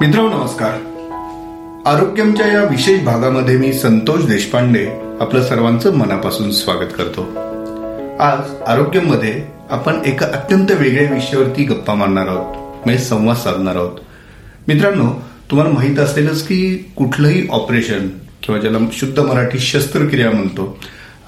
मित्रांनो नमस्कार. आरोग्यमच्या या विशेष भागामध्ये मी संतोष देशपांडे आपलं सर्वांचं मनापासून स्वागत करतो. आज आरोग्यमध्ये आपण एका अत्यंत वेगळ्या विषयावरती गप्पा मारणार आहोत म्हणजे संवाद साधणार आहोत. मित्रांनो तुम्हाला माहीत असेलच की कुठलंही ऑपरेशन किंवा ज्याला शुद्ध मराठी शस्त्रक्रिया म्हणतो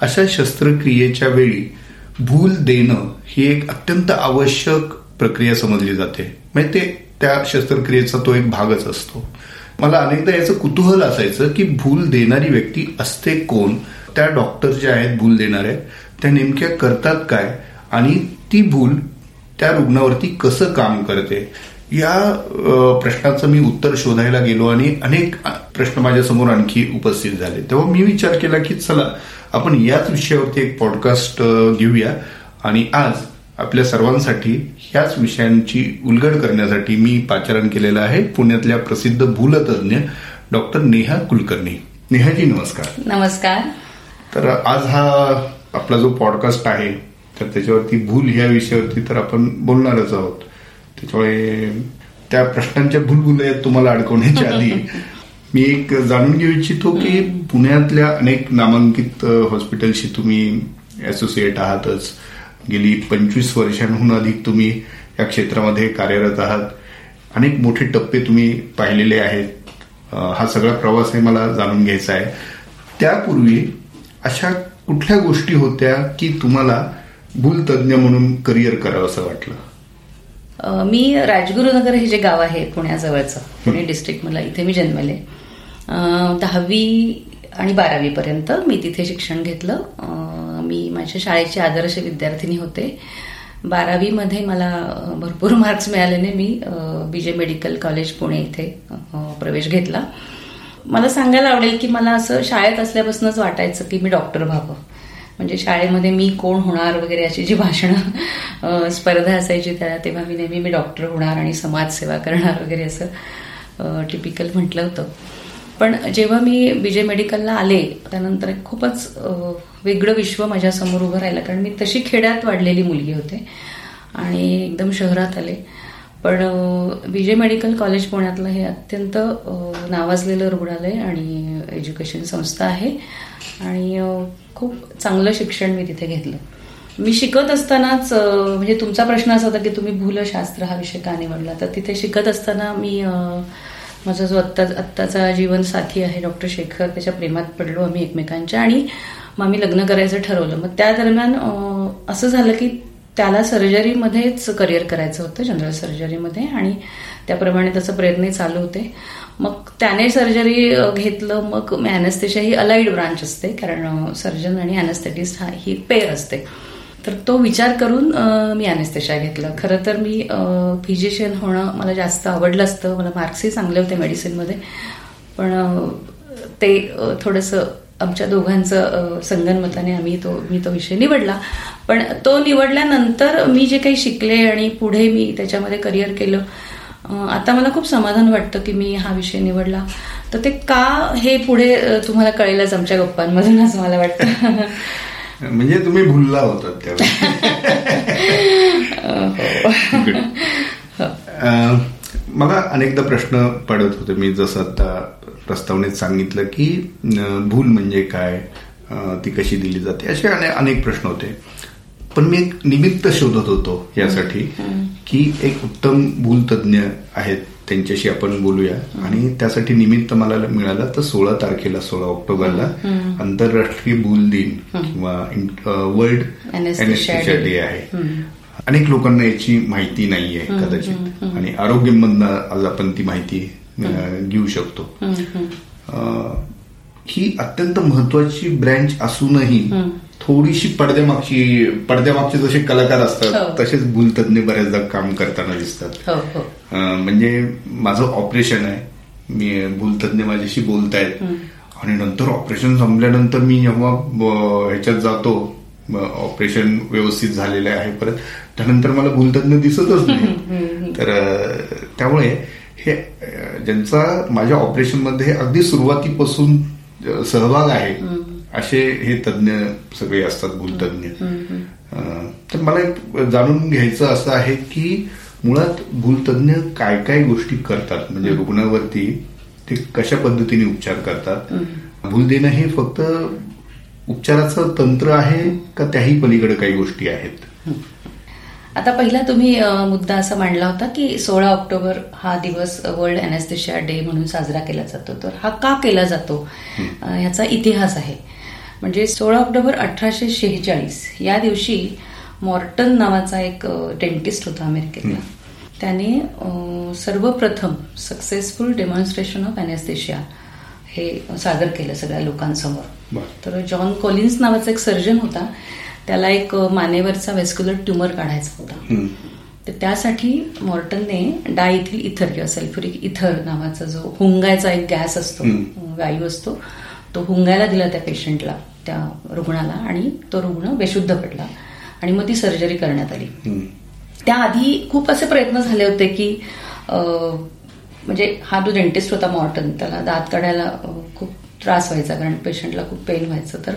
अशा शस्त्रक्रियेच्या वेळी भूल देणं ही एक अत्यंत आवश्यक प्रक्रिया समजली जाते. म्हणजे ते त्या शस्त्रक्रियेचा तो एक भागच असतो. मला अनेकदा याचं कुतूहल असायचं की भूल देणारी व्यक्ती असते कोण? त्या डॉक्टर ज्या आहेत भूल देणाऱ्या त्या नेमक्या करतात काय? आणि ती भूल त्या रुग्णावरती कसं काम करते? या प्रश्नाचं मी उत्तर शोधायला गेलो आणि अनेक प्रश्न माझ्यासमोर आणखी उपस्थित झाले. तेव्हा मी विचार केला की चला आपण याच विषयावरती एक पॉडकास्ट घेऊया. आणि आज आपल्या सर्वांसाठी ह्याच विषयांची उलगड करण्यासाठी मी पाचारण केलेलं आहे पुण्यातल्या प्रसिद्ध भूलतज्ञ डॉक्टर नेहा कुलकर्णी. नेहाजी नमस्कार. नमस्कार. तर आज हा आपला जो पॉडकास्ट आहे तर त्याच्यावरती भूल ह्या विषयावरती तर आपण बोलणारच आहोत. त्याच्यामुळे त्या प्रश्नांच्या भूलभुलयात तुम्हाला अडकवण्याच्या आधी मी एक जाणून घेऊ इच्छितो की पुण्यातल्या अनेक नामांकित हॉस्पिटलशी तुम्ही असोसिएट आहातच. गेली पंचवीस वर्षांहून अधिक तुम्ही या क्षेत्रामध्ये कार्यरत आहात. अनेक मोठे टप्पे तुम्ही पाहिलेले आहेत. हा सगळा प्रवास हे मला जाणून घ्यायचा आहे. त्यापूर्वी अशा कुठल्या गोष्टी होत्या की तुम्हाला भूलतज्ञ म्हणून करिअर करावं असं वाटलं? मी राजगुरुनगर हे जे गाव आहे पुण्याजवळचं पुणे डिस्ट्रिक्ट मला इथे मी जन्मले. दहावी आणि बारावीपर्यंत मी तिथे शिक्षण घेतलं. मी माझ्या शाळेची आदर्श विद्यार्थिनी होते. बारावीमध्ये मला भरपूर मार्क्स मिळाल्याने मी बीजे मेडिकल कॉलेज पुणे इथे प्रवेश घेतला. मला सांगायला आवडेल की मला असं शाळेत असल्यापासूनच वाटायचं की मी डॉक्टर व्हावं. म्हणजे शाळेमध्ये मी कोण होणार वगैरे अशी जी भाषणं स्पर्धा असायची त्या तेव्हा मी नेहमी मी डॉक्टर होणार आणि समाजसेवा करणार वगैरे असं टिपिकल म्हटलं होतं. पण जेव्हा मी विजय मेडिकलला आले त्यानंतर खूपच वेगळं विश्व माझ्यासमोर उभं राहिलं कारण मी तशी खेड्यात वाढलेली मुलगी होते आणि एकदम शहरात आले. पण विजय मेडिकल कॉलेज पुण्यातलं हे अत्यंत नावाजलेलं रुग्णालय आणि एज्युकेशन संस्था आहे. आणि खूप चांगलं शिक्षण मी तिथे घेतलं. मी शिकत असतानाच म्हणजे तुमचा प्रश्न असा होता की तुम्ही भूलशास्त्र हा विषय का निवडला? तर तिथे शिकत असताना मी माझा जो आत्ता आत्ताचा जीवन साथी आहे डॉक्टर शेखर त्याच्या प्रेमात पडलो आम्ही एकमेकांच्या आणि मग आम्ही लग्न करायचं ठरवलं. मग त्या दरम्यान असं झालं की त्याला सर्जरीमध्येच करिअर करायचं होतं जनरल सर्जरीमध्ये आणि त्याप्रमाणे त्याचं प्रयत्न चालू होते. मग त्याने सर्जरी घेतलं. मग अॅनेस्थेशिया ही अलाईड ब्रांच असते कारण सर्जन आणि अॅनेस्थेटिस्ट हा ही पेअर असते. तर तो विचार करून मी अॅनेस्थेशा घेतलं. खरं तर मी फिजिशियन होणं मला जास्त आवडलं असतं. मला मार्क्सही चांगले होते मेडिसिनमध्ये पण ते थोडंसं आमच्या दोघांचं संगनमताने आम्ही तो मी तो विषय निवडला. पण तो निवडल्यानंतर मी जे काही शिकले आणि पुढे मी त्याच्यामध्ये करिअर केलं आता मला खूप समाधान वाटतं की मी हा विषय निवडला. तर ते का हे पुढे तुम्हाला कळेलच आमच्या गप्पांमधूनच मला वाटतं. म्हणजे तुम्ही भुलला होतात त्यावेळी. मला अनेकदा प्रश्न पडत होते. मी जसं आता प्रस्तावनेत सांगितलं की भूल म्हणजे काय? ती कशी दिली जाते? असे अनेक प्रश्न होते. पण मी एक निमित्त शोधत होतो यासाठी की एक उत्तम भूलतज्ञ आहेत त्यांच्याशी आपण बोलूया. आणि त्यासाठी निमित्त मला मिळालं तर सोळा तारखेला सोळा ऑक्टोबरला आंतरराष्ट्रीय भूल दिन किंवा वर्ल्ड एनेस्थेशिया डे आहे. अनेक लोकांना याची माहिती नाहीये कदाचित. आणि आरोग्यमधनं आज आपण ती माहिती घेऊ शकतो. ही अत्यंत महत्वाची ब्रँच असूनही थोडीशी पडद्यामागची पडद्यामागचे जसे कलाकार असतात तसेच भूलतज्ञ बऱ्याचदा काम करताना दिसतात. म्हणजे माझं ऑपरेशन आहे. मी भूलतज्ञ माझ्याशी बोलतायत. आणि नंतर ऑपरेशन संपल्यानंतर मी जेव्हा ह्याच्यात जातो ऑपरेशन व्यवस्थित झालेलं आहे परत त्यानंतर मला भूलतज्ञ दिसतच नाही. तर त्यामुळे हे ज्यांचा माझ्या ऑपरेशनमध्ये अगदी सुरुवातीपासून सहभाग आहे असे हे तज्ज्ञ सगळे असतात भूलतज्ञ तर मला एक जाणून घ्यायचं असं आहे की मुळात भूलतज्ञ काय काय गोष्टी करतात? म्हणजे रुग्णावरती ते कशा पद्धतीने उपचार करतात? भूल देणं हे फक्त उपचाराचं तंत्र आहे का त्याही पलीकडे काही गोष्टी आहेत? आता पहिला तुम्ही मुद्दा असा मांडला होता की सोळा ऑक्टोबर हा दिवस वर्ल्ड अॅनेस्थेशिया डे म्हणून साजरा केला जातो. तर हा का केला जातो? अ, ह्याचा इतिहास आहे. म्हणजे सोळा ऑक्टोबर अठराशे शेहेचाळीस या दिवशी मॉर्टन नावाचा एक डेंटिस्ट होता अमेरिकेतला. त्याने सर्वप्रथम सक्सेसफुल डेमॉन्स्ट्रेशन ऑफ अॅनेस्थेशिया हे सादर केलं सगळ्या लोकांसमोर. तर जॉन कॉलिन्स नावाचा एक सर्जन होता. त्याला एक मानेवरचा वेस्क्युलर ट्युमर काढायचा होता. तर त्यासाठी मॉर्टनने डायथिल इथर किंवा सल्फ्युरिक इथर नावाचा जो हुंगायचा एक गॅस असतो. वायू असतो तो हुंगायला दिला त्या पेशंटला त्या रुग्णाला आणि तो रुग्ण बेशुद्ध पडला आणि मग ती सर्जरी करण्यात आली. त्याआधी खूप असे प्रयत्न झाले होते की म्हणजे हा जो डेंटिस्ट होता मॉर्टन त्याला दात काढायला खूप त्रास व्हायचा कारण पेशंटला खूप पेन व्हायचं तर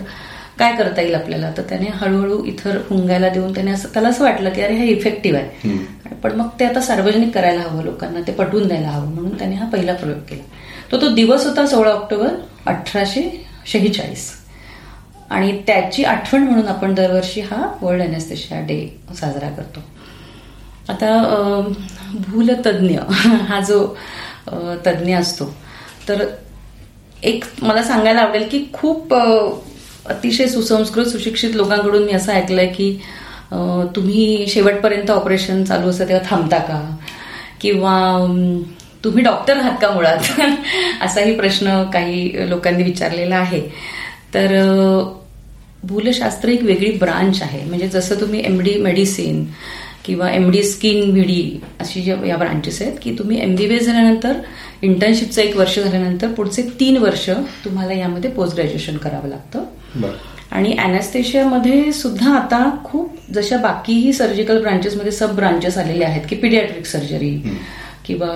काय करता येईल आपल्याला? तर त्याने हळूहळू इथं हुंगायला देऊन त्याने असं त्याला असं वाटलं की अरे हे इफेक्टिव्ह आहे. पण मग ते आता सार्वजनिक करायला हवं लोकांना ते पटवून द्यायला हवं. म्हणून त्याने हा पहिला प्रयोग केला. तो तो दिवस होता सोळा ऑक्टोबर अठराशे शेहेचाळीस. आणि त्याची आठवण म्हणून आपण दरवर्षी हा वर्ल्ड अनेस्थेशिया डे साजरा करतो. आता भूलतज्ञ हा जो तज्ज्ञ असतो तर एक मला सांगायला आवडेल की खूप अतिशय सुसंस्कृत सुशिक्षित लोकांकडून मी असं ऐकलंय की तुम्ही शेवटपर्यंत ऑपरेशन चालू असतं तेव्हा थांबता का? किंवा तुम्ही डॉक्टर आहात का मुळात? असाही प्रश्न काही लोकांनी विचारलेला आहे. तर भूलशास्त्र एक वेगळी ब्रांच आहे. म्हणजे जसं तुम्ही एम डी मेडिसिन किंवा एम डी स्किन व्हीडी अशी ज्या या ब्रांचेस आहेत की तुम्ही एमबीबीएस झाल्यानंतर इंटर्नशिपचं एक वर्ष झाल्यानंतर पुढचे तीन वर्ष तुम्हाला यामध्ये पोस्ट ग्रॅज्युएशन करावं लागतं. आणि अॅनास्थेशियामध्ये सुद्धा आता खूप जशा बाकीही सर्जिकल ब्रांचेसमध्ये सब ब्रांचेस आलेले आहेत की पिडियाट्रिक सर्जरी किंवा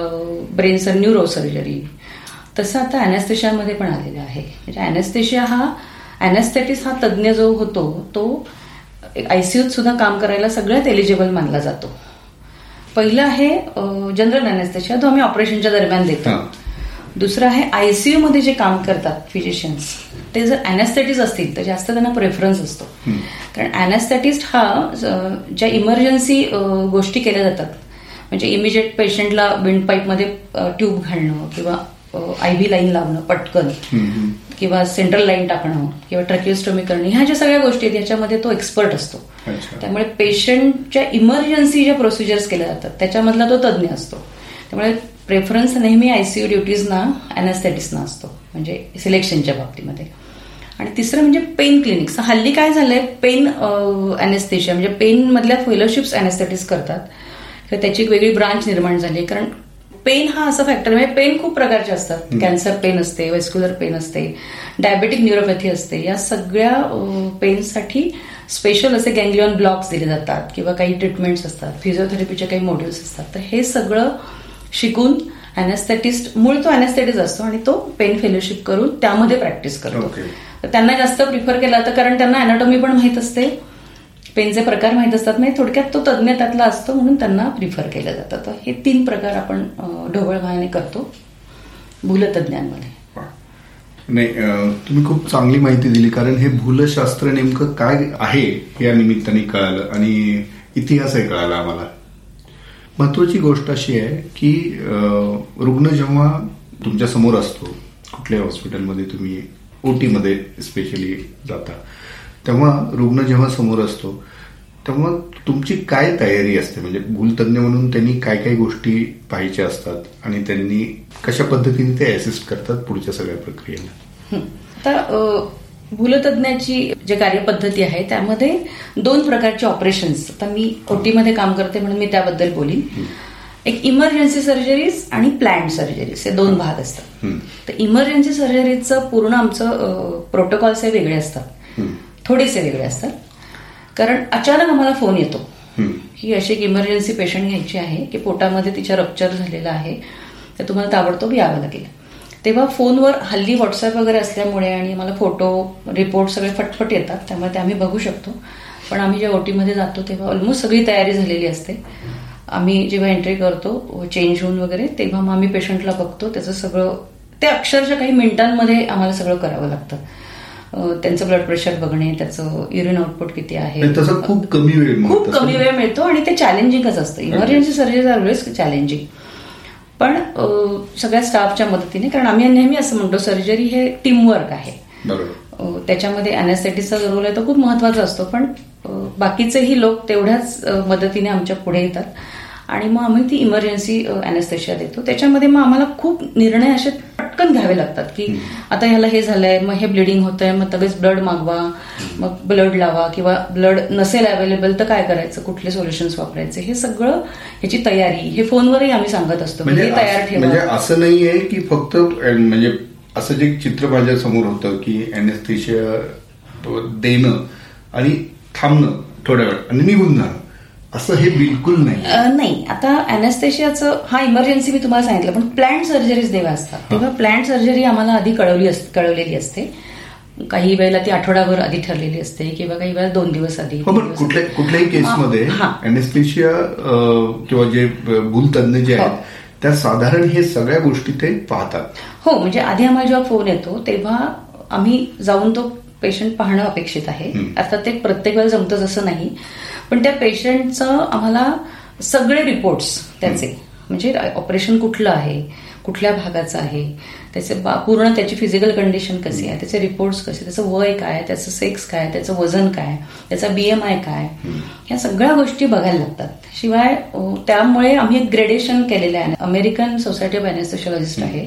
ब्रेनसर न्यूरो सर्जरी तसं आता अॅनास्थेशियामध्ये पण आलेलं आहे. म्हणजे अॅनास्थेशिया हा अॅनास्थेटिस हा तज्ज्ञ जो होतो तो आयसीयूत सुद्धा काम करायला सगळ्यात एलिजिबल मानला जातो. पहिलं आहे जनरल अॅनास्थेशिया तो आम्ही ऑपरेशनच्या दरम्यान देतो. दुसरं आहे आयसीयू मध्ये जे काम करतात फिजिशियन्स ते जर अॅनास्थेटिस असतील तर जास्त त्यांना प्रेफरन्स असतो. कारण अॅनास्थेटिस्ट हा ज्या इमर्जन्सी गोष्टी केल्या जातात म्हणजे इमिजिएट पेशंटला विंडपाईपमध्ये ट्यूब घालणं किंवा आय व्ही लाईन लावणं पटकन. किंवा सेंट्रल लाईन टाकणं किंवा ट्रॅकिओस्टोमी करणे ह्या ज्या सगळ्या गोष्टी आहेत याच्यामध्ये तो एक्सपर्ट असतो. त्यामुळे पेशंटच्या इमर्जन्सी ज्या प्रोसिजर्स केल्या जातात त्याच्यामधला तो तज्ज्ञ असतो. त्यामुळे प्रेफरन्स नेहमी आयसीयू ड्युटीजना अॅनास्थेटिसना असतो. म्हणजे सिलेक्शनच्या बाबतीमध्ये. आणि तिसरं म्हणजे पेन क्लिनिक्स हल्ली काय झालंय पेन अॅनेस्थेशिया म्हणजे पेन मधल्या फेलोशिप्स अॅनेस्थेटिस करतात. किंवा त्याची एक वेगळी ब्रांच निर्माण झाली कारण पेन हा असा फॅक्टर म्हणजे पेन खूप प्रकारचे असतात. कॅन्सर पेन असते वेस्क्युलर पेन असते डायबेटिक न्यूरोपॅथी असते. या सगळ्या पेनसाठी स्पेशल असे गँग्लियन ब्लॉक्स दिले जातात किंवा काही ट्रीटमेंट्स असतात. फिजिओथेरपीचे काही मॉड्यूल्स असतात. तर हे सगळं शिकून अॅनेस्थेटिस्ट मूळ तो अॅनेस्थेटिस्ट असतो आणि तो पेन फेलोशिप करून त्यामध्ये प्रॅक्टिस करतो. त्यांना जास्त प्रिफर केला तर कारण त्यांना अॅनाटॉमी पण माहीत असते. पेनचे प्रकार माहीत असतात. नाही थोडक्यात तो तज्ज्ञ त्यातला असतो म्हणून त्यांना प्रिफर केलं जातं तर हे तीन प्रकार आपण ढोबळभाने करतो भूलतज्ञांमध्ये नाही तुम्ही खूप चांगली माहिती दिली कारण हे भूलशास्त्र नेमकं काय आहे या निमित्ताने कळालं आणि इतिहासही कळाला आम्हाला. महत्वाची गोष्ट अशी आहे की रुग्ण जेव्हा तुमच्यासमोर असतो कुठल्याही हॉस्पिटलमध्ये तुम्ही ओटीमध्ये स्पेशली जाता तेव्हा रुग्ण जेव्हा समोर असतो तेव्हा तुमची काय तयारी असते? म्हणजे भूलतज्ञ म्हणून त्यांनी काय काय गोष्टी पाहायच्या असतात आणि त्यांनी कशा पद्धतीने ते असिस्ट करतात पुढच्या सगळ्या प्रक्रियेला? अ, भूलतज्ञाची जे कार्यपद्धती आहे त्यामध्ये दोन प्रकारचे ऑपरेशन्स आता मी ओटीमध्ये काम करते म्हणून मी त्याबद्दल बोलीन. एक इमर्जन्सी सर्जरीज आणि प्लॅन सर्जरीज हे दोन भाग असतात. तर इमर्जन्सी सर्जरीचं पूर्ण आमचं प्रोटोकॉल्स हे वेगळे असतात. थोडेसे वेगळे असतात. कारण अचानक आम्हाला फोन येतो. हं. ही अशी एक इमर्जन्सी पेशंट घ्यायची आहे की पोटामध्ये तिच्या रप्चर झालेलं आहे तर तुम्हाला ताबडतोब यावं लागेल. तेव्हा फोनवर हल्ली व्हॉट्सअप वगैरे असल्यामुळे आणि मला फोटो रिपोर्ट सगळे फटफट येतात त्यामुळे ते आम्ही बघू शकतो. पण आम्ही जेव्हा ओटीमध्ये जातो तेव्हा ऑलमोस्ट सगळी तयारी झालेली असते. आम्ही जेव्हा एंट्री करतो चेंज होऊन वगैरे तेव्हा मग आम्ही पेशंटला बघतो. त्याचं सगळं ते अक्षरशः काही मिनिटांमध्ये आम्हाला सगळं करावं लागतं. त्यांचं ब्लड प्रेशर बघणे त्याचं युरिन आउटपुट किती आहे? खूप कमी वेळ खूप कमी वेळ मिळतो आणि ते चॅलेंजिंगच असतं. इमर्जन्सी सर्जरी ऑलवेज चॅलेंजिंग पण सगळ्या स्टाफच्या मदतीने कारण आम्ही नेहमी असं म्हणतो सर्जरी हे टीमवर्क आहे. त्याच्यामध्ये अॅनेस्थेटिकचा रोल आहे तो खूप महत्त्वाचा असतो. पण बाकीचेही लोक तेवढ्याच मदतीने आमच्या पुढे येतात. आणि मग आम्ही ती इमर्जन्सी अॅनेस्थेशिया देतो. त्याच्यामध्ये मग आम्हाला खूप निर्णय असे पटकन घ्यावे लागतात की आता ह्याला हे झालंय मग हे ब्लिडिंग होतंय मग लगेच ब्लड मागवा मग ब्लड लावा किंवा ब्लड नसेल अवेलेबल तर काय करायचं? कुठले सोल्युशन्स वापरायचे? हे सगळं ह्याची तयारी हे फोनवरही आम्ही सांगत असतो. म्हणजे हे तयार असं- म्हणजे ठेवा असं नाहीये की फक्त म्हणजे असं जे चित्र माझ्यासमोर होतं की अॅनेस्थेशिया देणं आणि थांबणं थोड्या वेळ आणि निघून जाणं. असं हे बिलकुल नाही. नाही. आता अॅनेस्थेशियाचं हा इमर्जन्सी मी तुम्हाला सांगितलं पण प्लॅन सर्जरीज जेव्हा असतात. तेव्हा प्लॅन सर्जरी आम्हाला आधी कळवली कळवलेली असते. काही वेळेला ती आठवडाभर आधी ठरलेली असते किंवा काही वेळेला दोन दिवस आधी हो कुठल्या. कुठल्याही केसमध्ये हा. अॅनेस्थेशिया किंवा जे भूलतज्ञ जे हो. आहेत त्या साधारण हे सगळ्या गोष्टी ते पाहतात. हो म्हणजे आधी आम्हाला जेव्हा फोन येतो तेव्हा आम्ही जाऊन तो पेशंट पाहणं अपेक्षित आहे. अर्थात ते प्रत्येक वेळेला जमतंच असं नाही. पण त्या पेशंटचं आम्हाला सगळे रिपोर्ट्स त्याचे. म्हणजे ऑपरेशन कुठलं आहे? कुठल्या भागाचं आहे? त्याचे पूर्ण त्याची फिजिकल कंडिशन कशी आहे? त्याचे रिपोर्ट्स कसे त्याचं वय काय त्याचं सेक्स काय त्याचं वजन काय त्याचा बीएमआय काय ह्या सगळ्या गोष्टी बघायला लागतात. शिवाय त्यामुळे आम्ही एक ग्रेडेशन केलेलं आहे. अमेरिकन सोसायटी ऑफ अॅनेस्थेशियोलॉजिस्ट आहे.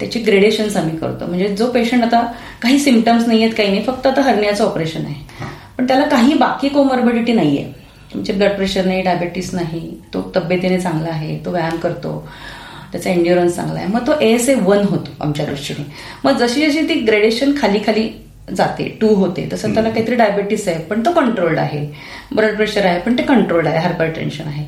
त्याची ग्रेडेशन्स आम्ही करतो. म्हणजे जो पेशंट आता काही सिमटम्स नाही आहेत काही नाही फक्त आता हरण्याचं ऑपरेशन आहे. पण त्याला काही बाकी कोमॉर्बिडिटी नाहीये. म्हणजे ब्लड प्रेशर नाही डायबेटीस नाही तो तब्येतीने चांगला आहे तो व्यायाम करतो त्याचा एन्ड्युरन्स चांगला आहे. मग तो एस ए वन होतो आमच्या दृष्टीने. मग जशी जशी ती ग्रेडेशन खाली खाली जाते टू होते तसं त्याला काहीतरी डायबेटीस आहे पण तो कंट्रोल्ड आहे. ब्लड प्रेशर आहे पण ते कंट्रोल्ड आहे हायपर टेन्शन आहे.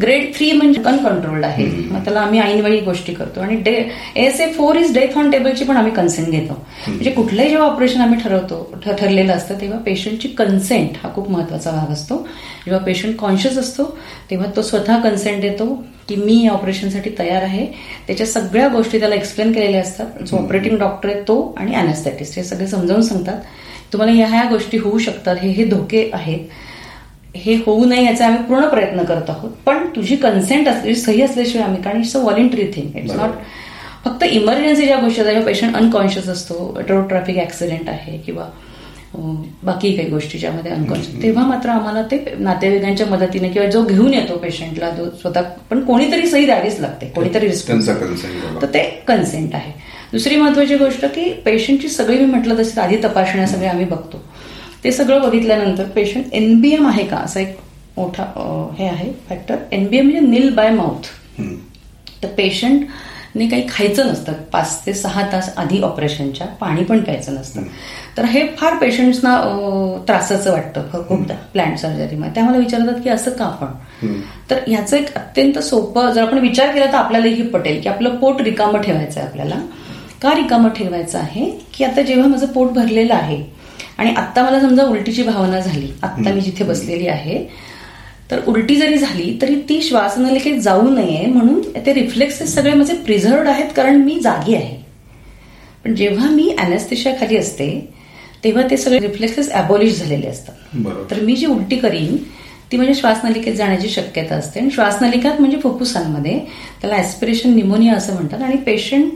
ग्रेड थ्री म्हणजे अनकंट्रोल्ड आहे. मग त्याला आम्ही ऐनवेळी गोष्टी करतो. आणि the S A four is death on टेबलची पण आम्ही कन्सेंट घेतो. म्हणजे कुठलंही जेव्हा ऑपरेशन आम्ही ठरवतो ठरलेलं असतं तेव्हा पेशंटची कन्सेंट हा खूप महत्त्वाचा भाग असतो. जेव्हा पेशंट कॉन्शियस असतो तेव्हा तो स्वतः कन्सेंट देतो की मी या ऑपरेशनसाठी तयार आहे. त्याच्या सगळ्या गोष्टी त्याला एक्सप्लेन केलेल्या असतात. जो ऑपरेटिंग डॉक्टर आहे तो आणि अॅनेस्थेटिस्ट हे सगळे समजावून सांगतात. तुम्हाला ह्या ह्या गोष्टी होऊ शकतात. हे हे धोके आहेत. हे होऊ नये याचा आम्ही पूर्ण प्रयत्न करत आहोत. पण तुझी कन्सेंट असली सही असल्याशिवाय आम्ही कारण it's a voluntary thing it's. Not फक्त इमर्जन्सी ज्या गोष्टी आहेत, जेव्हा पेशंट अनकॉन्शियस असतो रोड ट्रॅफिक ऍक्सिडेंट आहे किंवा बाकी काही गोष्टी ज्यामध्ये अनकॉन्शियस तेव्हा मात्र आम्हाला ते नातेवाईकांच्या मदतीने किंवा जो घेऊन येतो पेशंटला जो स्वतः पण कोणीतरी सही द्यावीच लागते. कोणीतरी रिस्पॉन्स तर ते कन्सेंट आहे. दुसरी महत्वाची गोष्ट की पेशंटची सगळी मी म्हटलं तसं आधी तपासण्या सगळ्या आम्ही बघतो. ते सगळं बघितल्यानंतर पेशंट एनबीएम आहे का? असा एक मोठा हे आहे फॅक्टर एनबीएम म्हणजे निल बाय माउथ तर पेशंटने काही खायचं नसतं. पाच ते सहा तास आधी ऑपरेशनच्या पाणी पण प्यायचं नसतं. तर हे फार पेशंट्सना त्रासाचं वाटतं. खूपदा प्लॅन्ट सर्जरीमध्ये ते आम्हाला विचारतात की असं का आपण? तर ह्याचं एक अत्यंत सोपं जर आपण विचार केला तर आपल्यालाही पटेल की आपलं पोट रिकामं ठेवायचं आहे आपल्याला. का रिकामं ठेवायचं आहे? की आता जेव्हा माझं पोट भरलेलं आहे आणि आत्ता मला समजा उलटीची भावना झाली. आत्ता मी जिथे बसलेली आहे. तर उलटी जरी झाली तरी ती श्वासनलिकेत जाऊ नये म्हणून ते रिफ्लेक्सेस सगळे माझे प्रिझर्वड आहेत कारण मी जागी आहे. पण जेव्हा मी अॅनेस्थेशिया खाली असते तेव्हा ते सगळे रिफ्लेक्सेस अबॉलिश झालेले असतात. तर मी जी उलटी करीन ती म्हणजे श्वासनलिकेत जाण्याची शक्यता असते. आणि श्वासनलिकात म्हणजे फुफ्फुसांमध्ये त्याला ऍस्पिरेशन निमोनिया असं म्हणतात. आणि पेशंट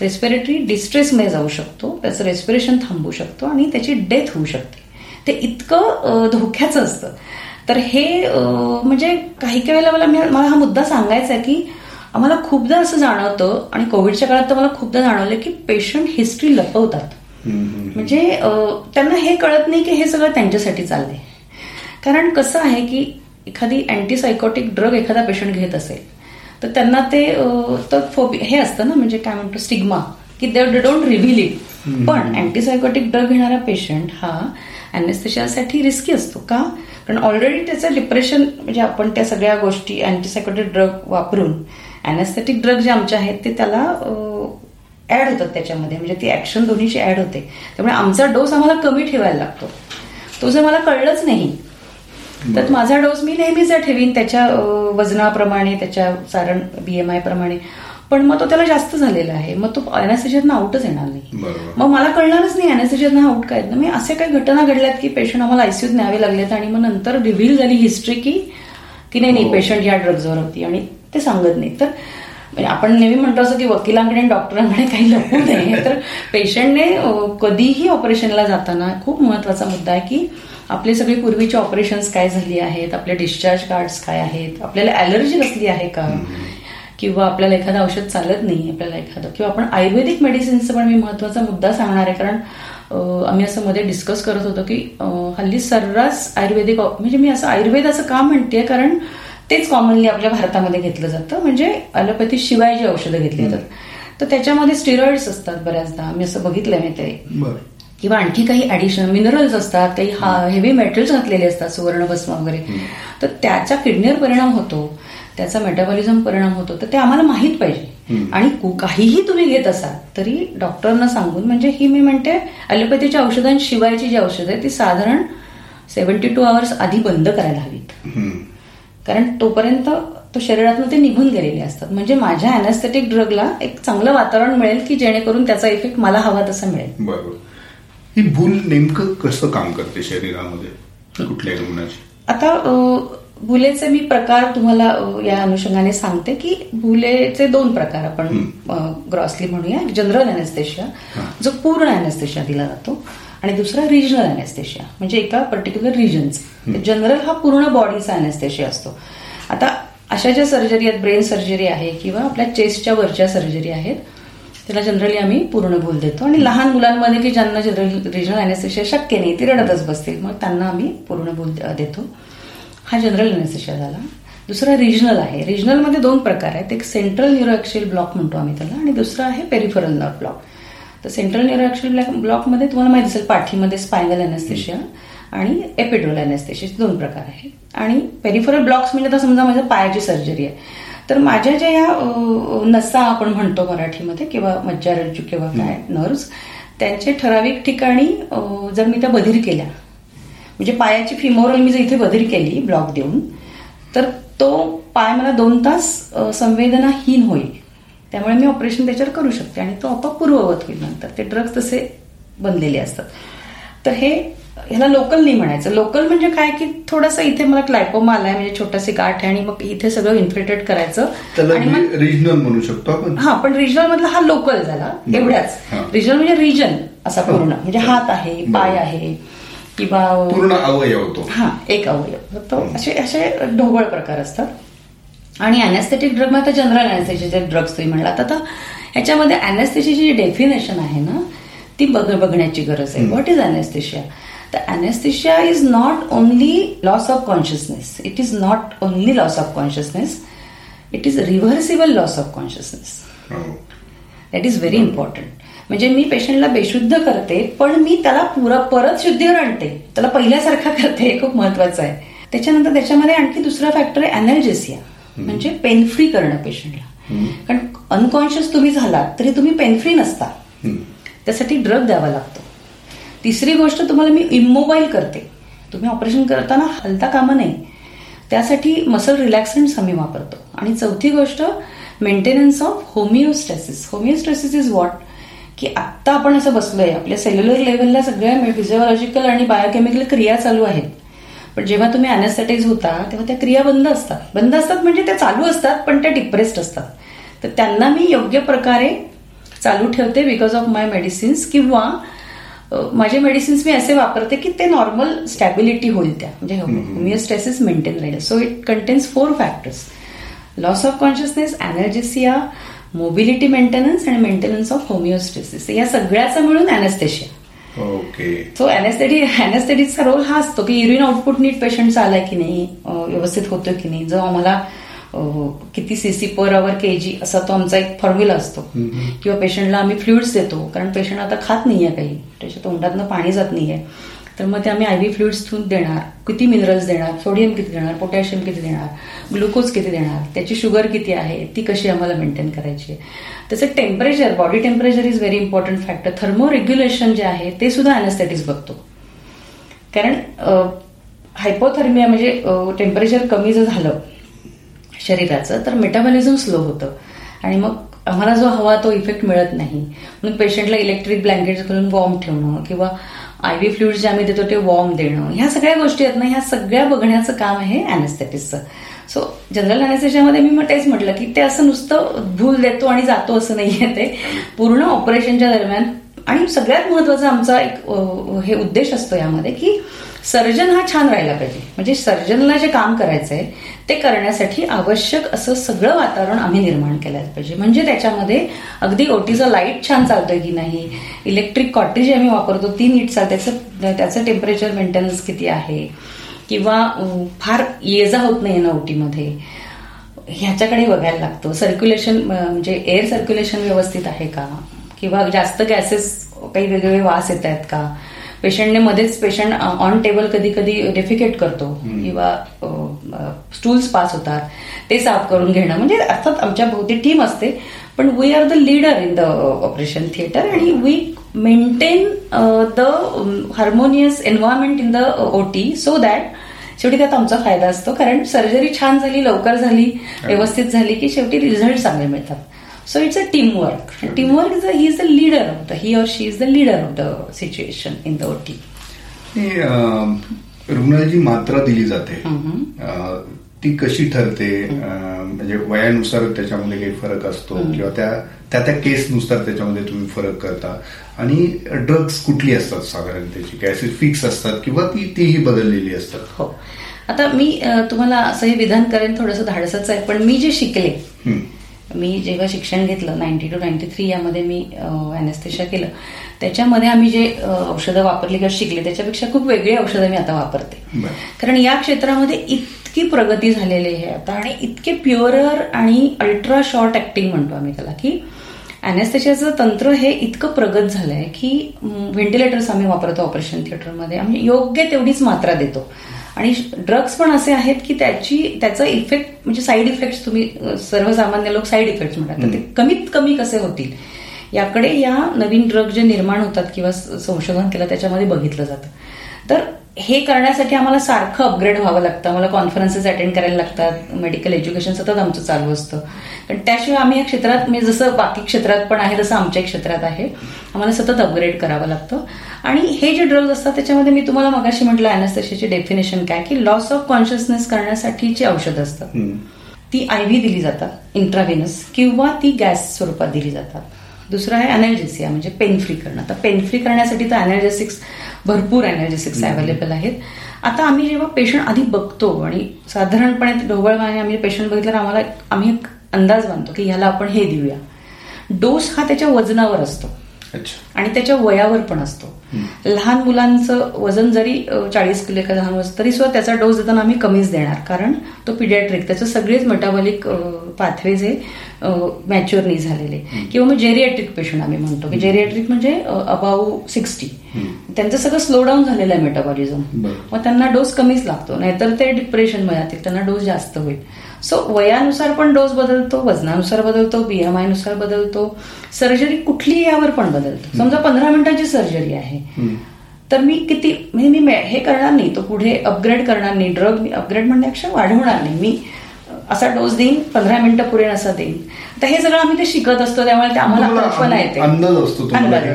रेस्पिरेटरी डिस्ट्रेसमध्ये जाऊ शकतो त्याचं रेस्पिरेशन थांबू शकतो आणि त्याची डेथ होऊ शकते. ते इतकं धोक्याचं असतं. तर हे म्हणजे काही काही वेळेला मला मला हा मुद्दा सांगायचा आहे की आम्हाला खूपदा असं जाणवतं आणि कोविडच्या काळात तर मला खूपदा जाणवलं की पेशंट हिस्ट्री लपवतात. म्हणजे त्यांना हे कळत नाही की हे सगळं त्यांच्यासाठी चाललंय. कारण कसं आहे की एखादी अँटीसायकोटिक ड्रग एखादा पेशंट घेत असेल तर त्यांना ते तर फोबि हे असतं ना म्हणजे काय म्हणतो स्टिग्मा की दे डोंट रिव्हील इट. पण अँटीसायकोटिक ड्रग घेणारा पेशंट हा अॅनेस्थेशियासाठी रिस्की असतो का? कारण ऑलरेडी त्याचं डिप्रेशन म्हणजे आपण त्या सगळ्या गोष्टी अँटीसायकोटिक ड्रग वापरून अॅनेस्थेटिक ड्रग जे आमचे आहेत ते त्याला ऍड होतात त्याच्यामध्ये. म्हणजे ती ऍक्शन दोन्हीची ऍड होते. त्यामुळे आमचा डोस आम्हाला कमी ठेवायला लागतो. तो जर मला कळलंच नाही तर माझा डोस मी नेहमीचा ठेवीन त्याच्या वजनाप्रमाणे त्याच्या सारण बीएमआय प्रमाणे. पण मग तो त्याला जास्त झालेला आहे. मग तो अॅनेस्थेशियातनं आउटच येणार नाही. मग मला कळणारच नाही अॅनेस्थेशियातनं आउट काय. ना मी असे काही घटना घडल्यात की पेशंट आम्हाला आयसीयूत न्यावे लागलेत आणि मग नंतर रिव्हील झाली हिस्ट्री की की नाही नाही हो. पेशंट या ड्रग्जवर होती आणि ते सांगत नाही. तर म्हणजे आपण नेहमी म्हणतो असं की वकिलांकडे आणि डॉक्टरांकडे काही लपू नये तर पेशंटने कधीही ऑपरेशनला जाताना खूप महत्त्वाचा मुद्दा आहे की आपली सगळी पूर्वीची ऑपरेशन्स काय झाली आहेत? आपले डिस्चार्ज कार्ड्स काय आहेत? आपल्याला ॲलर्जी कसली आहे का? किंवा आपल्याला एखादं औषध चालत नाही आपल्याला एखादं. किंवा आपण आयुर्वेदिक मेडिसिनचा पण मी महत्त्वाचा मुद्दा सांगणार आहे कारण आम्ही असं मध्ये डिस्कस करत होतो की हल्ली सर्रास आयुर्वेदिक म्हणजे मी असं आयुर्वेद असं का म्हणते कारण तेच कॉमनली आपल्या भारतामध्ये घेतलं जातं. म्हणजे ॲलोपॅथी शिवाय जी औषधं घेतली जातात. तर त्याच्यामध्ये स्टिरॉइड्स असतात बऱ्याचदा. मी असं बघितलंय मी ते. किंवा आणखी काही ऍडिशनल मिनरल्स असतात काही हेवी मेटल्स घातलेले असतात सुवर्णभस्म वगैरे. तर त्याचा किडनीवर परिणाम होतो त्याचा मेटाबॉलिझम परिणाम होतो तर ते आम्हाला माहीत पाहिजे. आणि काहीही तुम्ही घेत असाल तरी डॉक्टरना सांगून म्हणजे ही मी म्हणते ॲलोपॅथीच्या औषधांशिवायची जी औषधं आहे ती साधारण सेव्हन्टी टू आवर्स आधी बंद करायला हवीत. कारण तोपर्यंत तो शरीरातून ते निघून गेलेले असतात. म्हणजे माझ्या अॅनेस्थेटिक ड्रगला एक चांगलं वातावरण मिळेल की जेणेकरून त्याचा इफेक्ट मला हवा तसा मिळेल. बरोबर. ही भूल नेमकं कसं काम करते शरीरामध्ये? कुठल्याही रुग्णाची आता भुलेचे मी प्रकार तुम्हाला या अनुषंगाने सांगते की भुलेचे दोन प्रकार आपण ग्रॉसली म्हणूया. जनरल अॅनेस्थेशिया जो पूर्ण अॅनेस्थेशिया दिला जातो आणि दुसरा रिजनल अॅनेस्थेशिया म्हणजे एका पर्टिक्युलर रिजनचा जनरल हा पूर्ण बॉडीचा अॅनेस्थेशिया असतो. आता अशा ज्या सर्जरी आहेत ब्रेन सर्जरी आहे किंवा आपल्या चेस्टच्या वरच्या सर्जरी आहेत त्याला जनरली आम्ही पूर्ण भूल देतो. आणि लहान मुलांमध्ये की ज्यांना जनरल रिजनल अॅनेस्थेशिया शक्य नाही ती रडतच बसतील. मग त्यांना आम्ही पूर्ण भूल देतो. हा जनरल अॅनेस्थेशिया झाला. दुसरा रिजनल आहे. रिजनलमध्ये दोन प्रकार आहेत. एक सेंट्रल न्यूरोएक्शियल ब्लॉक म्हणतो आम्ही त्याला आणि दुसरा आहे पेरिफरल नर्व ब्लॉक तर सेंट्रल न्यूरोएक्शियल ब्लॉक ब्लॉकमध्ये तुम्हाला माहिती असेल पाठीमध्ये स्पायनल अॅनेस्थेशिया आणि एपिड्रोल अॅनेस्थेशिया दोन प्रकार आहेत. आणि पेरिफरल ब्लॉक्स म्हणजे आता समजा माझ्या पायाची सर्जरी आहे. तर माझ्या ज्या या नसा आपण म्हणतो मराठीमध्ये किंवा मज्जारज्जू किंवा काय नर्व्स त्यांचे ठराविक ठिकाणी जर मी त्या बधीर केल्या म्हणजे पायाची फिमोरल मी जर इथे बधीर केली ब्लॉक देऊन तर तो पाय मला दोन तास संवेदनाहीन होईल. त्यामुळे मी ऑपरेशन त्याच्यावर करू शकते आणि तो आपोआप पूर्ववत होईल नंतर. ते ड्रग्ज तसे बनलेले असतात. तर हे ह्याला लोकल नाही म्हणायचं. लोकल म्हणजे काय की थोडंसं इथे मला क्लायपोमा आलाय म्हणजे छोटासी गाठ आहे आणि मग इथे सगळं इन्फ्लेटेड करायचं. आणि मग रिजनल म्हणू शकतो आपण? हा पण रिजनल मधला हा लोकल झाला. एवढ्याच. रिजनल म्हणजे रिजन असा पूर्ण. हो. म्हणजे हात आहे पाय. आहे किंवा पूर्ण अवयव होतो हा एक अवयव. तो असे असे ढोबळ प्रकार असतात. आणि अॅनेस्थेटिक ड्रग आता जनरल अॅनेस्थेटिक ड्रग्स तुम्ही म्हणलात. आता ह्याच्यामध्ये अॅनेस्थेशियाची जी डेफिनेशन आहे ना ती बघ बघण्याची गरज आहे. व्हॉट इज अॅनेस्थेशिया तर anaesthesia is not only loss of consciousness it is not only loss of consciousness it is reversible loss of consciousness. That is very important म्हणजे मी पेशंटला बेशुद्ध करते पण मी त्याला पुरा परत शुद्धीवर आणते. त्याला पहिल्यासारखा करते हे खूप महत्वाचं आहे. त्याच्यानंतर त्याच्यामध्ये आणखी दुसरा फॅक्टर आहे अनर्जेसिया म्हणजे पेन फ्री करणं पेशंटला कारण अनकॉन्शियस तुम्ही झालात तरी तुम्ही पेन फ्री नसता. त्यासाठी ड्रग द्यावा लागतो. तिसरी गोष्ट तुम्हाला मी इमोबाईल करते. तुम्ही ऑपरेशन करताना हलता कामं नाही त्यासाठी मसल रिलॅक्संट्स आम्ही वापरतो. आणि चौथी गोष्ट maintenance of homeostasis homeostasis is what की आत्ता आपण असं बसलोय. आपल्या सेल्युलर लेवलला सगळ्या फिजिओलॉजिकल आणि बायोकेमिकल क्रिया चालू आहेत. पण जेव्हा तुम्ही अनेस्थेटाईज होता तेव्हा त्या क्रिया बंद असतात. बंद असतात म्हणजे त्या चालू असतात पण त्या डिप्रेस्ड असतात. तर त्यांना मी योग्य प्रकारे चालू ठेवते बिकॉज ऑफ माय मेडिसिन्स किंवा माझे मेडिसिन्स मी असे वापरते की ते नॉर्मल स्टॅबिलिटी होईल त्या. म्हणजे होमिओस्टॅसिस मेंटेन राहील. So it contains four factors loss of consciousness analgesia mobility maintenance आणि मेंटेनन्स ऑफ होमिओस्टेसिस या सगळ्याचा मिळून अॅनेस्थेशिया ओके सो अॅनेस्थेटी अॅनेस्थेटिकचा रोल हा असतो की युरिन आउटपुट नीट पेशंटचा आलाय की नाही व्यवस्थित होतोय की नाही. जो आम्हाला किती सीसी पर आवर के जी असा तो आमचा एक फॉर्म्युला असतो. किंवा पेशंटला आम्ही फ्लुइड्स देतो कारण पेशंट आता खात नाहीये काही. त्याच्या तोंडातनं पाणी जात नाहीये. तर मग ते आम्ही आयव्ही फ्लुइड्स देणार किती मिनरल्स देणार सोडियम किती देणार पोटॅशियम किती देणार ग्लुकोज किती देणार त्याची शुगर किती आहे ती कशी आम्हाला मेंटेन करायची आहे. त्याचं temperature body temperature is very important factor thermoregulation जे आहे ते सुद्धा अॅनेस्थेटिक्स बघतो. कारण हायपोथर्मिया म्हणजे टेम्परेचर कमी जर झालं शरीराचं तर मेटाबॉलिझम स्लो होतं. आणि मग आम्हाला जो हवा तो इफेक्ट मिळत नाही. म्हणून पेशंटला इलेक्ट्रिक ब्लँकेट करून वॉर्म ठेवणं किंवा आय व्ही फ्लुइड जे आम्ही देतो ते वॉर्म देणं. ह्या सगळ्या गोष्टी आहेत ना ह्या सगळ्या बघण्याचं काम आहे अॅनेस्थेटिसचं सो जनरल अॅनेस्थेशियामध्ये मी मग तेच म्हटलं की ते असं नुसतं भूल देतो आणि जातो असं नाहीये ते. पूर्ण ऑपरेशनच्या दरम्यान आणि सगळ्यात महत्त्वाचा आमचा एक हे उद्देश असतो यामध्ये की सर्जन हा छान राहिला पाहिजे. म्हणजे सर्जनला जे काम करायचं आहे ते करण्यासाठी आवश्यक असं सगळं वातावरण आम्ही निर्माण केलं पाहिजे. म्हणजे त्याच्यामध्ये अगदी ओटीचं लाइट छान चालतोय की नाही इलेक्ट्रिक कॉटेज आम्ही वापरतो ती नीट चालते त्याचं त्याचं टेम्परेचर मेंटेनन्स किती आहे? किंवा फार ये जा होत नाही ना ओटीमध्ये. ह्याच्याकडे बघायला लागतो. सर्क्युलेशन म्हणजे एअर सर्क्युलेशन व्यवस्थित आहे का? किंवा जास्त गॅसेस काही वेगवेगळे वास येत आहेत का? पेशंटने मध्येच पेशंट ऑन टेबल कधी कधी डेफिकेट करतो किंवा स्टूल्स पास होतात. ते साफ करून घेणं. म्हणजे अर्थात आमच्या भोवती टीम असते पण we are the leader in the operation theatre आणि we maintain the harmonious environment in the OT so that शेवटी त्यात आमचा फायदा असतो. कारण सर्जरी छान झाली लवकर झाली व्यवस्थित झाली की शेवटी रिझल्ट चांगले मिळतात. So it's a team work team work is he is the leader of the he or she is the leader of the situation in the रुग्णाला जी मात्रा दिली जाते. ती कशी ठरते? म्हणजे वयानुसार त्याच्यामध्ये काही फरक असतो किंवा त्या त्या त्या केसनुसार त्याच्यामध्ये तुम्ही फरक करता. आणि ड्रग्स कुठली असतात साधारण त्याची? काय फिक्स असतात किंवा ती तीही बदललेली असतात? हो. आता मी तुम्हाला असं हे विधान करेन थोडंसं धाडसच आहे पण मी जे शिकले मी जेव्हा शिक्षण घेतलं नाईन्टी टू नाईन्टी थ्री यामध्ये मी अॅनेस्थेशा केलं. त्याच्यामध्ये आम्ही जे औषधं वापरली किंवा शिकले त्याच्यापेक्षा खूप वेगळी औषधं मी आता वापरते. कारण या क्षेत्रामध्ये इतकी प्रगती झालेली आहे आता आणि इतके प्युअरर आणि अल्ट्रा शॉर्ट ऍक्टिंग म्हणतो आम्ही त्याला की अॅनेस्थेशियाचं तंत्र हे इतकं प्रगत झालंय की व्हेंटिलेटर्स आम्ही वापरतो ऑपरेशन थिएटरमध्ये आम्ही योग्य तेवढीच मात्रा देतो. आणि ड्रग्ज पण असे आहेत की त्याची त्याचा इफेक्ट म्हणजे साईड इफेक्ट तुम्ही सर्वसामान्य लोक साईड इफेक्ट म्हणतात. ते कमीत कमी कसे होतील? याकडे या नवीन ड्रग जे निर्माण होतात किंवा संशोधन केलं त्याच्यामध्ये बघितलं जातं. तर हे करण्यासाठी आम्हाला सारखं अपग्रेड व्हावं लागतं. आम्हाला कॉन्फरन्सेस अटेंड करायला लागतात. मेडिकल एज्युकेशन सतत आमचं चालू असतं. पण त्याशिवाय आम्ही या क्षेत्रात म्हणजे जसं बाकी क्षेत्रात पण आहे तसं आमच्या क्षेत्रात आहे. आम्हाला सतत अपग्रेड करावं लागतं. आणि हे जे ड्रग्ज असतात त्याच्यामध्ये मी तुम्हाला मगाशी म्हटलं अॅनस्थेशियाची डेफिनेशन काय? की लॉस ऑफ कॉन्शियसनेस करण्यासाठीची औषधं असतात. ती आय व्ही दिली जातात इंट्राव्हेनस किंवा ती गॅस स्वरूपात दिली जातात. दुसरं आहे अनर्जेसिया म्हणजे पेन फ्री करणं. तर पेन फ्री करण्यासाठी तर अनर्जेसिक्स भरपूर अनर्जेसिक्स अवेलेबल आहेत. आता आम्ही जेव्हा पेशंट आधी बघतो आणि साधारणपणे ढोबळमाने आम्ही पेशंट बघितल्यावर आम्हाला आम्ही एक अंदाज बांधतो की ह्याला आपण हे देऊया. डोस हा त्याच्या वजनावर असतो. आणि त्याच्या वयावर पण असतो. लहान मुलांचं वजन जरी चाळीस किलो एका लहान वजन तरी सुद्धा त्याचा डोस देताना आम्ही कमीच देणार. कारण तो पिडियाट्रिक त्याचे सगळेच मेटाबॉलिक पाथवेज हे मॅच्युअर नाही झालेले. किंवा मग जेरियाट्रिक पेशंट आम्ही म्हणतो की जेरियाट्रिक म्हणजे अबाऊ सिक्स्टी त्यांचं सगळं स्लो डाऊन झालेलं आहे मेटाबॉलिझम मग त्यांना डोस कमीच लागतो. नाहीतर ते डिप्रेशनमध्ये त्यांना डोस जास्त होईल. सो वयानुसार पण डोस बदलतो वजनानुसार बदलतो बीएमआयनुसार बदलतो. सर्जरी कुठली यावर पण बदलतो. समजा पंधरा मिनिटाची सर्जरी आहे. तर मी किती मी हे करणार नाही. तो पुढे अपग्रेड करणार नाही. ड्रग मी अपग्रेड म्हणण्यापेक्षा वाढवणार नाही. मी असा डोस देईन पंधरा मिनिटं पुरेन असा देईन. तर हे सगळं आम्ही ते शिकत असतो त्यामुळे ते आम्हाला कल्पना येते. अंदाज असतो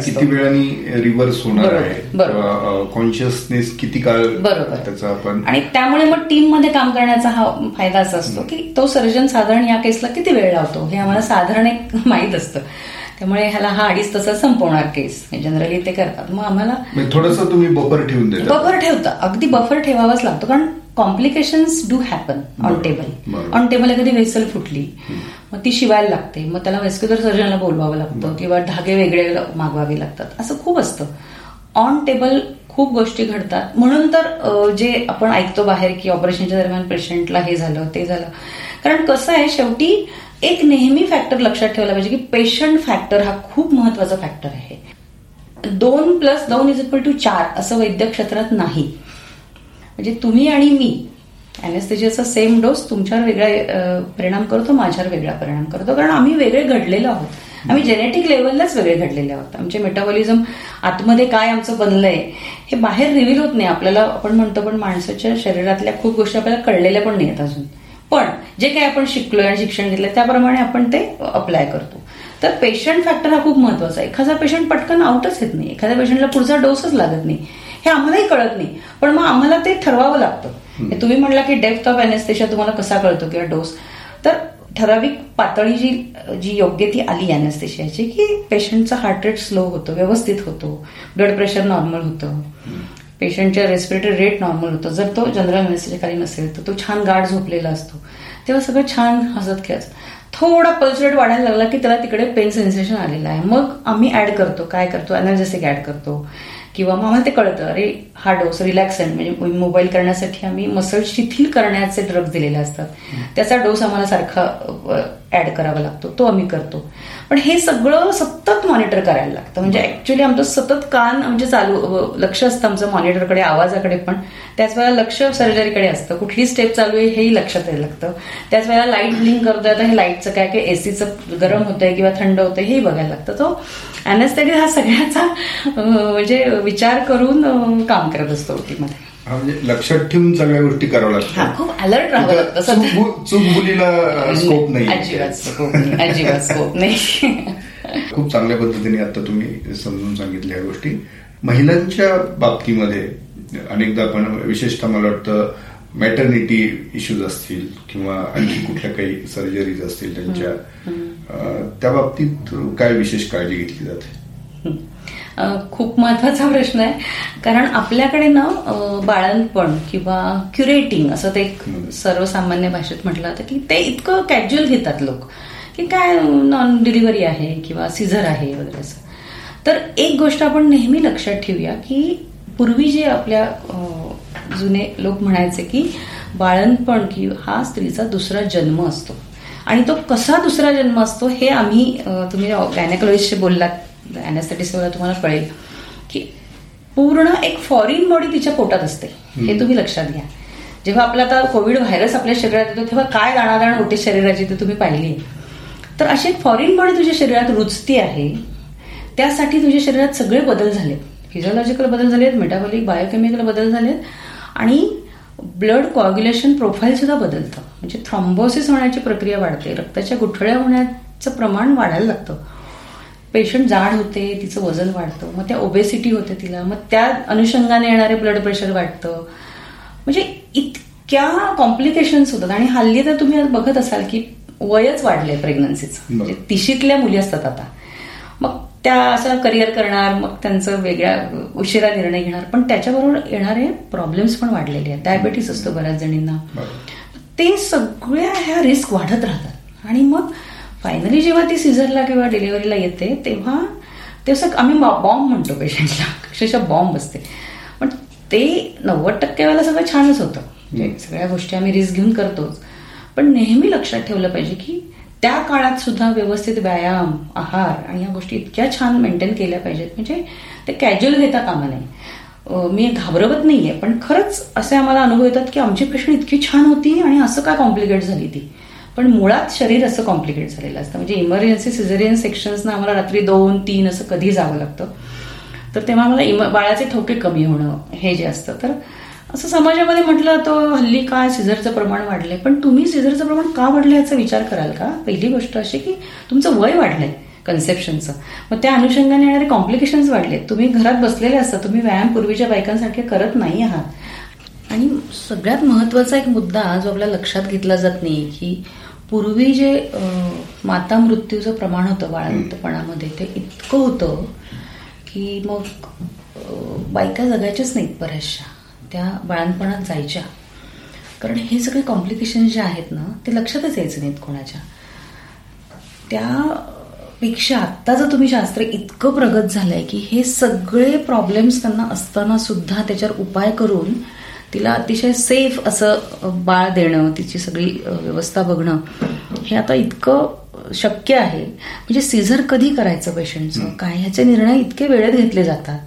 किती वेळाने रिव्हर्स होणार आहे कॉन्शियसनेस किती काळ बरोबर. त्याचा आपण आणि त्यामुळे मग टीममध्ये काम करण्याचा हा फायदा असा असतो की तो सर्जन साधारण या केसला किती वेळ लावतो हे आम्हाला साधारण एक माहीत असतं. त्यामुळे ह्याला हा अडीच तसा संपवणार केस जनरली ते करतात. मग आम्हाला थोडस तुम्ही बफर ठेवून देता. बफर ठेवता. अगदी बफर ठेवावाच लागतो. कारण complications do happen on table on table एखादी वेसल फुटली मग ती शिवायला लागते. मग त्याला वेस्क्युलर सर्जनला बोलवावं लागतं किंवा धागे वेगळे मागवावे लागतात. असं खूप असतं. ऑन टेबल खूप गोष्टी घडतात. म्हणून तर जे आपण ऐकतो बाहेर की ऑपरेशनच्या दरम्यान पेशंटला हे झालं ते झालं. कारण कसं आहे शेवटी एक नेहमी फॅक्टर लक्षात ठेवला पाहिजे की पेशंट फॅक्टर हा खूप महत्त्वाचा फॅक्टर आहे. दोन प्लस दोन इज इक्वल टू चार असं वैद्यक क्षेत्रात नाही. म्हणजे तुम्ही आणि मी अॅनेस्थेजियाचा सेम डोस तुमच्यावर वेगळा परिणाम करतो माझ्यावर वेगळा परिणाम करतो. कारण आम्ही वेगळे घडलेलो आहोत. आम्ही जेनेटिक लेवललाच वेगळे घडलेले आहोत. आमचे मेटाबॉलिझम आतमध्ये काय आमचं बनलंय हे बाहेर रिव्हील होत नाही. आपल्याला आपण म्हणतो पण माणसाच्या शरीरातल्या खूप गोष्टी आपल्याला कळलेल्या पण नाहीत अजून. पण जे काही आपण शिकलोय आणि शिक्षण घेतलंय त्याप्रमाणे आपण ते अप्लाय करतो. तर पेशंट फॅक्टर हा खूप महत्त्वाचा आहे. एखादा पेशंट पटकन आउटच येत नाही. एखाद्या पेशंटला पुढचा डोसच लागत नाही. हे आम्हालाही कळत नाही. पण मग आम्हाला ते ठरवावं लागतं. तुम्ही म्हणला की डेप्थ ऑफ अॅनेस्थेशिया तुम्हाला कसा कळतो किंवा डोस तर ठराविक पातळी जी जी योग्य ती आली अॅनेस्थेशियाची की पेशंटचा हार्ट रेट स्लो होतो व्यवस्थित होतो. ब्लड प्रेशर नॉर्मल होतं. पेशंटच्या रेस्पिरेटरी रेट नॉर्मल होतं. जर तो जनरल अॅनेस्थेशिया खाली नसेल तर तो छान गाढ झोपलेला असतो. तेव्हा सगळं छान हसत खेळत. थोडा पल्स रेट वाढायला लागला की त्याला तिकडे पेन सेन्सेशन आलेलं आहे. मग आम्ही ऍड करतो. काय करतो? एनर्जेसिक ऍड करतो. किंवा मग आम्हाला ते कळतं अरे हा डोस रिलॅक्संट म्हणजे मोबाईल करण्यासाठी आम्ही मसल शिथिल करण्याचे ड्रग्ज दिलेले असतात. त्याचा डोस आम्हाला सारखा ऍड करावा लागतो. तो आम्ही करतो. पण हे सगळं सतत मॉनिटर करायला लागतं. म्हणजे ऍक्च्युली आमचं सतत कान म्हणजे चालू लक्ष असतं आमचं मॉनिटरकडे आवाजाकडे पण. त्याच वेळेला लक्ष सर्जरीकडे असतं. कुठली स्टेप चालू आहे हेही लक्षात यायला लागतं. त्याच वेळेला लाइट ब्लिंक करतोय तर हे लाईटचं काय काय एसीचं गरम होतंय किंवा थंड होतंय हेही बघायला लागतं. तो अॅनेस्थेटिक हा सगळ्याचा म्हणजे विचार करून काम करत असतो ओटीमध्ये म्हणजे लक्षात ठेवून सगळ्या गोष्टी कराव्या लागतात. खूप अलर्ट राहावं लागतं. चूक मुलीला स्कोप नाही. अजिबात स्कोप नाही अजिबात स्कोप नाही. खूप चांगल्या पद्धतीने आता तुम्ही समजून सांगितल्या गोष्टी. महिलांच्या बाबतीमध्ये अनेकदा आपण विशेषतः मला वाटतं मॅटर्निटी इश्यूज असतील किंवा आणखी कुठल्या काही सर्जरीज असतील त्यांच्या त्या बाबतीत काय विशेष काळजी घेतली जाते? खूप महत्त्वाचा प्रश्न आहे. कारण आपल्याकडे ना बाळणपण किंवा क्युरेटिंग असं ते सर्वसामान्य भाषेत म्हटलं जातं की ते इतकं कॅज्युअल घेतात लोक की काय नॉन डिलिव्हरी आहे किंवा सिझर आहे वगैरे असं. तर एक गोष्ट आपण नेहमी लक्षात ठेवूया की पूर्वी जे आपल्या जुने लोक म्हणायचे की बाळणपण की हा स्त्रीचा दुसरा जन्म असतो. आणि तो कसा दुसरा जन्म असतो हे आम्ही तुम्ही गायनेकोलॉजिस्टशी बोललात अॅनेस्थेटिस्ट वेळा तुम्हाला कळेल की पूर्ण एक फॉरिन बॉडी तिच्या पोटात असते. हे तुम्ही लक्षात घ्या. जेव्हा आपला आता कोविड व्हायरस आपल्या शरीरात येतो तेव्हा काय दाणादाण होते शरीराची ते तुम्ही पाहिली. तर अशी एक फॉरिन बॉडी तुझ्या शरीरात रुजती आहे त्यासाठी तुझ्या शरीरात सगळे बदल झाले फिजिओलॉजिकल बदल झालेत मेटाबॉलिक बायोकेमिकल बदल झालेत आणि ब्लड कॉग्युलेशन प्रोफाईल सुद्धा बदलतं. म्हणजे थ्रॉम्बोसिस होण्याची प्रक्रिया वाढते रक्ताच्या गुठळ्या होण्याचं प्रमाण वाढायला लागतं. पेशंट जाड होते तिचं वजन वाढतं मग त्या ओबेसिटी होते तिला मग त्या अनुषंगाने येणारे ब्लड प्रेशर वाढतं. म्हणजे इतक्या कॉम्प्लिकेशन्स होतात. आणि हल्ली तर तुम्ही बघत असाल की वयच वाढलंय प्रेग्नन्सीचं म्हणजे तिशीतल्या मुली असतात आता. मग त्या असं करिअर करणार मग त्यांचं वेगळ्या उशिरा निर्णय घेणार. पण त्याच्याबरोबर येणारे प्रॉब्लेम्स पण वाढलेले आहेत. डायबेटीस असतो बऱ्याच जणींना. ते सगळ्या ह्या रिस्क वाढत राहतात. आणि मग फायनली जेव्हा ती सिझरला किंवा डिलिव्हरीला येते तेव्हा ते असं आम्ही बॉम्ब म्हणतो पेशंटला अक्षरशः बॉम्ब असते. पण ते नव्वद टक्के वेळेला सगळं छानच होतं. म्हणजे सगळ्या गोष्टी आम्ही रिस्क घेऊन करतोच. पण नेहमी लक्षात ठेवलं पाहिजे की त्या काळात सुद्धा व्यवस्थित व्यायाम आहार आणि या गोष्टी इतक्या छान मेंटेन केल्या पाहिजेत. म्हणजे ते कॅज्युअल घेता कामा नये. मी घाबरवत नाहीये पण खरंच असे आम्हाला अनुभव येतात की आमची पेशंट इतकी छान होती आणि असं काय कॉम्प्लिकेट झाली ती? पण मुळात शरीर असं कॉम्प्लिकेट झालेलं असतं. म्हणजे इमर्जन्सी सिझरियन सेक्शन्सना आम्हाला रात्री दोन तीन असं कधी जावं लागतं. तर तेव्हा आम्हाला बाळाचे ठोके कमी होणं हे जे असतं. तर असं समाजामध्ये म्हटलं तर हल्ली काय सिझरचं प्रमाण वाढलंय. पण तुम्ही सिझरचं प्रमाण का वाढलं याचा विचार कराल का? पहिली गोष्ट अशी की तुमचं वय वाढलंय कन्सेप्शनचं मग त्या अनुषंगाने येणारे कॉम्प्लिकेशन्स वाढले तुम्ही घरात बसलेले असता तुम्ही व्यायाम पूर्वीच्या बायकांसारखे करत नाही आहात. आणि सगळ्यात महत्त्वाचा एक मुद्दा जो आपल्या लक्षात घेतला जात नाही की पूर्वी जे माता मृत्यूचं प्रमाण होतं बाळंतपणामध्ये ते इतकं होतं की मग बायका जगायच्याच नाहीत बऱ्याचशा. त्या बाळणपणात जायच्या. कारण हे सगळे कॉम्प्लिकेशन जे आहेत ना ते लक्षातच यायचं नाहीत कोणाच्या. त्यापेक्षा आत्ता जर तुम्ही शास्त्र इतकं प्रगत झालंय की हे सगळे प्रॉब्लेम्स त्यांना असताना सुद्धा त्याच्यावर उपाय करून तिला अतिशय सेफ असं बाळ देणं तिची सगळी व्यवस्था बघणं हे आता इतकं शक्य आहे. म्हणजे सीझर कधी करायचं पेशंटचं काय ह्याचे निर्णय इतके वेळेत घेतले जातात?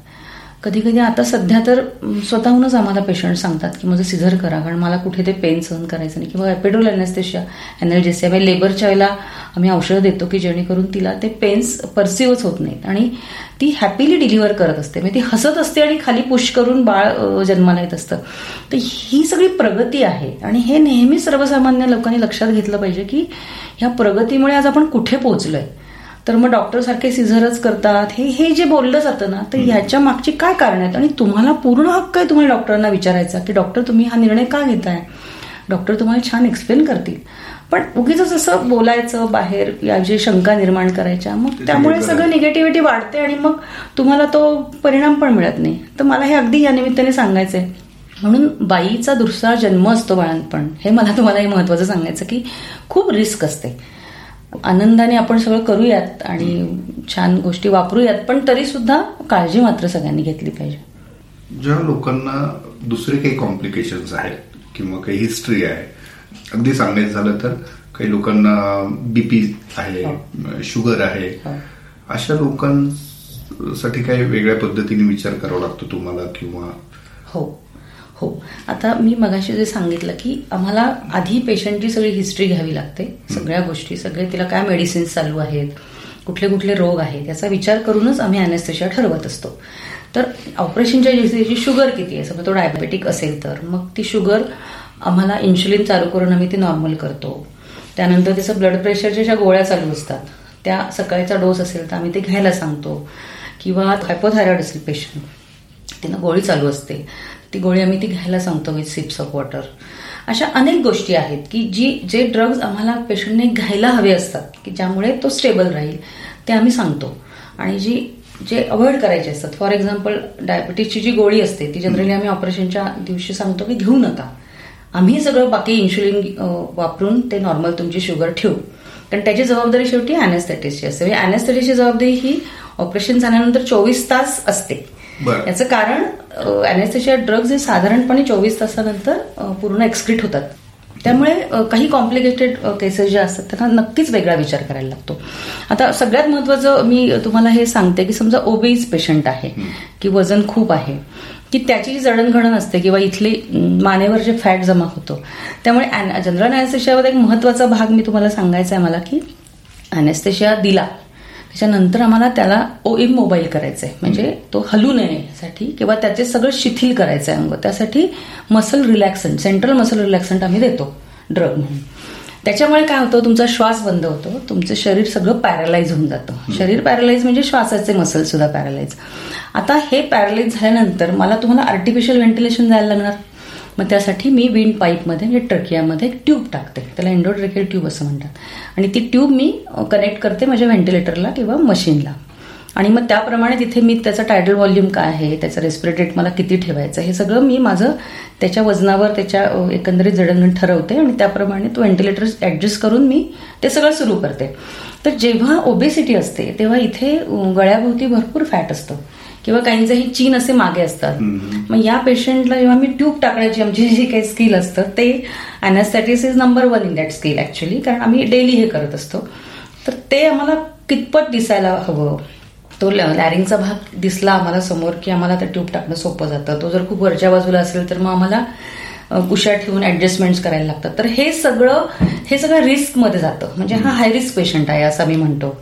कधी कधी आता सध्या तर स्वतःहूनच आम्हाला पेशंट सांगतात की माझं सिझर करा कारण मला कुठे ते पेन सहन करायचं नाही. किंवा एपेडोल अॅनेस्थेशिया एनर्जेसिया म्हणजे लेबरच्या वेळेला आम्ही औषधं देतो की जेणेकरून तिला ते पेन्स परसिव्हच होत नाहीत. आणि ती हॅपीली डिलिव्हर करत असते. म्हणजे ती हसत असते आणि खाली पुश करून बाळ जन्माला येत असतं. तर ही सगळी प्रगती आहे. आणि हे नेहमी सर्वसामान्य लोकांनी लक्षात घेतलं पाहिजे की ह्या प्रगतीमुळे आज आपण कुठे पोहोचलोय? तर मग डॉक्टर सारखे सिझरच करतात. हे हे जे बोललं जातं ना तर ह्याच्या मागची काय कारण आहेत? आणि तुम्हाला पूर्ण हक्क आहे तुम्हाला डॉक्टरांना विचारायचा की डॉक्टर तुम्ही हा निर्णय का घेताय? डॉक्टर तुम्हाला छान एक्सप्लेन करतील. पण उगीच असं बोलायचं बाहेर याविषयी शंका निर्माण करायच्या. मग त्यामुळे सगळं निगेटिव्हिटी वाढते आणि मग तुम्हाला तो परिणाम पण मिळत नाही. तर मला हे अगदी या निमित्ताने सांगायचंय. म्हणून बाईचा दुसरा जन्म असतो बाळणपण हे मला तुम्हाला हे महत्वाचं सांगायचं की खूप रिस्क असते. आनंदाने आपण सगळं करूयात आणि छान गोष्टी वापरूयात पण तरी सुद्धा काळजी मात्र सगळ्यांनी घेतली पाहिजे. ज्या लोकांना दुसरे काही कॉम्प्लिकेशन्स आहेत किंवा काही हिस्ट्री आहे अगदी सांगायचं झालं तर काही लोकांना बीपी आहे शुगर आहे हो. अशा लोकांसाठी काही वेगळ्या पद्धतीने विचार करावा लागतो तुम्हाला किंवा हो. हो. आता मी मगाशी जे सांगितलं की आम्हाला आधी पेशंटची सगळी हिस्ट्री घ्यावी लागते. सगळ्या गोष्टी सगळे तिला काय मेडिसिन्स चालू आहेत कुठले कुठले रोग आहेत याचा विचार करूनच आम्ही अॅनेस्थेशिया ठरवत असतो. तर ऑपरेशनच्या दिवशी शुगर किती आहे? समजा तो डायबेटिक असेल तर मग ती शुगर आम्हाला इन्शुलिन चालू करून आम्ही ती नॉर्मल करतो. त्यानंतर तिचं ब्लड प्रेशरच्या ज्या गोळ्या चालू असतात त्या सकाळचा डोस असेल तर आम्ही ते घ्यायला सांगतो. किंवा हायपोथायरॉइड असेल पेशंट तिनं गोळी चालू असते. ती गोळी आम्ही ती घ्यायला सांगतो विथ सिप्स ऑफ वॉटर. अशा अनेक गोष्टी आहेत की जी जे ड्रग्ज आम्हाला पेशंटने घ्यायला हवे असतात की ज्यामुळे तो स्टेबल राहील ते आम्ही सांगतो. आणि जी जे अवॉइड करायचे असतात फॉर एक्झाम्पल डायबिटीसची जी गोळी असते ती जनरली आम्ही ऑपरेशनच्या दिवशी सांगतो की घेऊ नका. आम्ही सगळं बाकी इन्शुलिन वापरून ते नॉर्मल तुमची शुगर ठेवू. कारण त्याची जबाबदारी शेवटी अॅनेस्थेटिसची असते. म्हणजे अॅनेस्थेटिसची जबाबदारी ही ऑपरेशन झाल्यानंतर चोवीस तास असते. याचं कारण अॅनेस्थेशिया ड्रग्ज हे साधारणपणे चोवीस तासानंतर पूर्ण एक्सक्रीट होतात. त्यामुळे काही कॉम्प्लिकेटेड केसेस ज्या असतात त्यांना नक्कीच वेगळा विचार करायला लागतो. आता सगळ्यात महत्वाचं मी तुम्हाला हे सांगते की समजा ओबेज पेशंट आहे की वजन खूप आहे की त्याची जी जडणघडण असते किंवा इथली मानेवर जे फॅट जमा होतो. त्यामुळे जनरल अॅनेस्थेशियावर एक महत्त्वाचा भाग मी तुम्हाला सांगायचा आहे मला की अॅनेस्थेशिया दिला त्याच्यानंतर आम्हाला त्याला ओ मोबाईल करायचं आहे म्हणजे तो हलू नये यासाठी किंवा त्याचे सगळं शिथिल करायचं आहे अंग. त्यासाठी muscle relaxant central muscle relaxant आम्ही देतो ड्रग म्हणून. त्याच्यामुळे काय होतं तुमचा श्वास बंद होतो तुमचं शरीर सगळं पॅरालाइज होऊन जातं. शरीर पॅरालाइज म्हणजे श्वासाचे मसल सुद्धा पॅरालाइज आता हे पॅरालाइज झाल्यानंतर मला तुम्हाला आर्टिफिशियल व्हेंटिलेशन द्यायला लागणार. मग त्यासाठी मी विंड पाईपमध्ये म्हणजे ट्रकियामध्ये एक ट्यूब टाकते. त्याला एन्डोड्रेकेल ट्यूब असं म्हणतात. आणि ती ट्यूब मी कनेक्ट करते माझ्या व्हेंटिलेटरला किंवा मशीनला. आणि मग त्याप्रमाणे तिथे मी त्याचा टायडल व्हॉल्यूम काय आहे त्याचं रेस्पिरेटेट मला किती ठेवायचं हे सगळं मी माझं त्याच्या वजनावर त्याच्या एकंदरीत जडण ठरवते आणि त्याप्रमाणे तो व्हेंटिलेटर ऍडजस्ट करून मी ते सगळं सुरू करते. तर जेव्हा ओबेसिटी असते तेव्हा इथे गळ्याभोवती भरपूर फॅट असतं. किंवा काहींचंही चीन असे मागे असतात. मग या पेशंटला जेव्हा मी ट्यूब टाकण्याची आमची जी काही स्किल असतं ते anaesthetist is number one in that skill actually कारण आम्ही डेली हे करत असतो. तर ते आम्हाला कितपत दिसायला हवं? तो लॅरिंगचा भाग दिसला आम्हाला समोर की आम्हाला ते ट्यूब टाकणं सोपं जातं. तो जर खूप वरच्या बाजूला असेल तर मग आम्हाला कुशा ठेवून ऍडजस्टमेंट्स करायला लागतात. तर हे सगळं हे सगळं रिस्कमध्ये जातं. म्हणजे हा हाय रिस्क पेशंट आहे असं मी म्हणतो.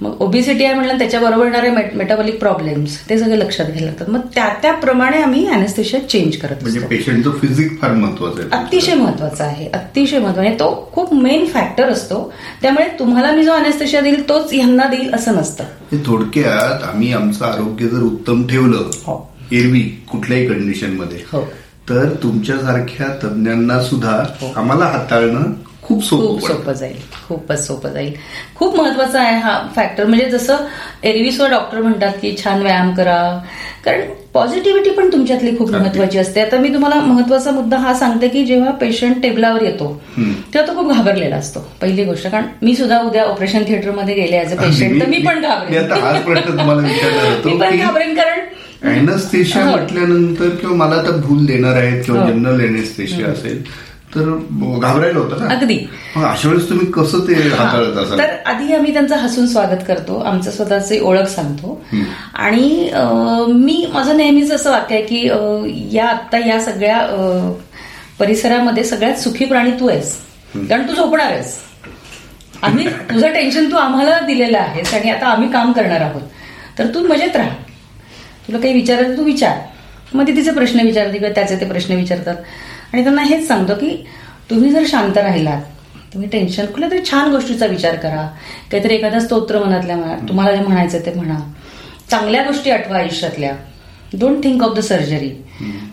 मग ओबिसिटी आहे म्हटलं त्याच्याबरोबर येणारे मेटाबॉलिक प्रॉब्लेम्स ते सगळे लक्षात घ्यायला लागतात. मग त्या त्याप्रमाणे आम्ही अॅनेस्थेशिया चेंज करत म्हणजे पेशंटचं फिजिक फार महत्वाचं आहे. अतिशय महत्त्वाचा आहे अतिशय महत्त्वाचा आहे. तो खूप मेन फॅक्टर असतो. त्यामुळे तुम्हाला मी जो अॅनेस्थेशिया देईल तोच ह्यांना देईल असं नसतं. हे थोडक्यात आम्ही आमचं आरोग्य जर उत्तम ठेवलं हो. एरवी कुठल्याही कंडिशनमध्ये हो. तर तुमच्यासारख्या तज्ञांना सुद्धा आम्हाला हाताळणं खूप सोपं सोपं जाईल. खूपच सोपं जाईल. खूप महत्त्वाचा आहे हा फॅक्टर म्हणजे जसं एरवीसवर डॉक्टर म्हणतात की छान व्यायाम करा. कारण पॉझिटिव्हिटी पण तुमच्यातली खूप. महत्वाची असते. आता मी तुम्हाला महत्त्वाचा मुद्दा हा सांगते की जेव्हा पेशंट टेबलावर येतो तेव्हा तो खूप घाबरलेला असतो. पहिली गोष्ट कारण मी सुद्धा उद्या ऑपरेशन थिएटरमध्ये गेले ऍज अ पेशंट तर मी पण घाबरेन. मी पण कारण अॅनेस्थेशिया हो. म्हटल्यानंतर किंवा मला आता भूल देणार आहेत किंवा हो. जनरल अॅनेस्थेशिया असेल तर घाबरायला होतं ना. अगदी. अशा वेळेस तुम्ही कसं ते हाताळत असाल? तर आधी आम्ही त्यांचं हसून स्वागत करतो. आमचं स्वतःची ओळख सांगतो. आणि मी माझं नेहमीच असं वाक्य आहे की या आत्ता या सगळ्या परिसरामध्ये सगळ्यात सुखी प्राणी तू आहेस. कारण तू झोपणार आहेस. आम्ही तुझं टेन्शन तू आम्हाला दिलेलं आहेस आणि आता आम्ही काम करणार आहोत. तर तू मजेत राहा. तुला काही विचारायचं तू विचार. मग ते तिचे प्रश्न विचारते किंवा त्याचे ते प्रश्न विचारतात. आणि त्यांना हेच सांगतो की तुम्ही जर शांत राहिलात तुम्ही टेन्शन कुठल्या तरी छान गोष्टीचा विचार करा. काहीतरी एखादा स्तोत्र मनातल्या म्हणा तुम्हाला जे म्हणायचं ते म्हणा. चांगल्या गोष्टी आठवा आयुष्यातल्या. Don't think of the surgery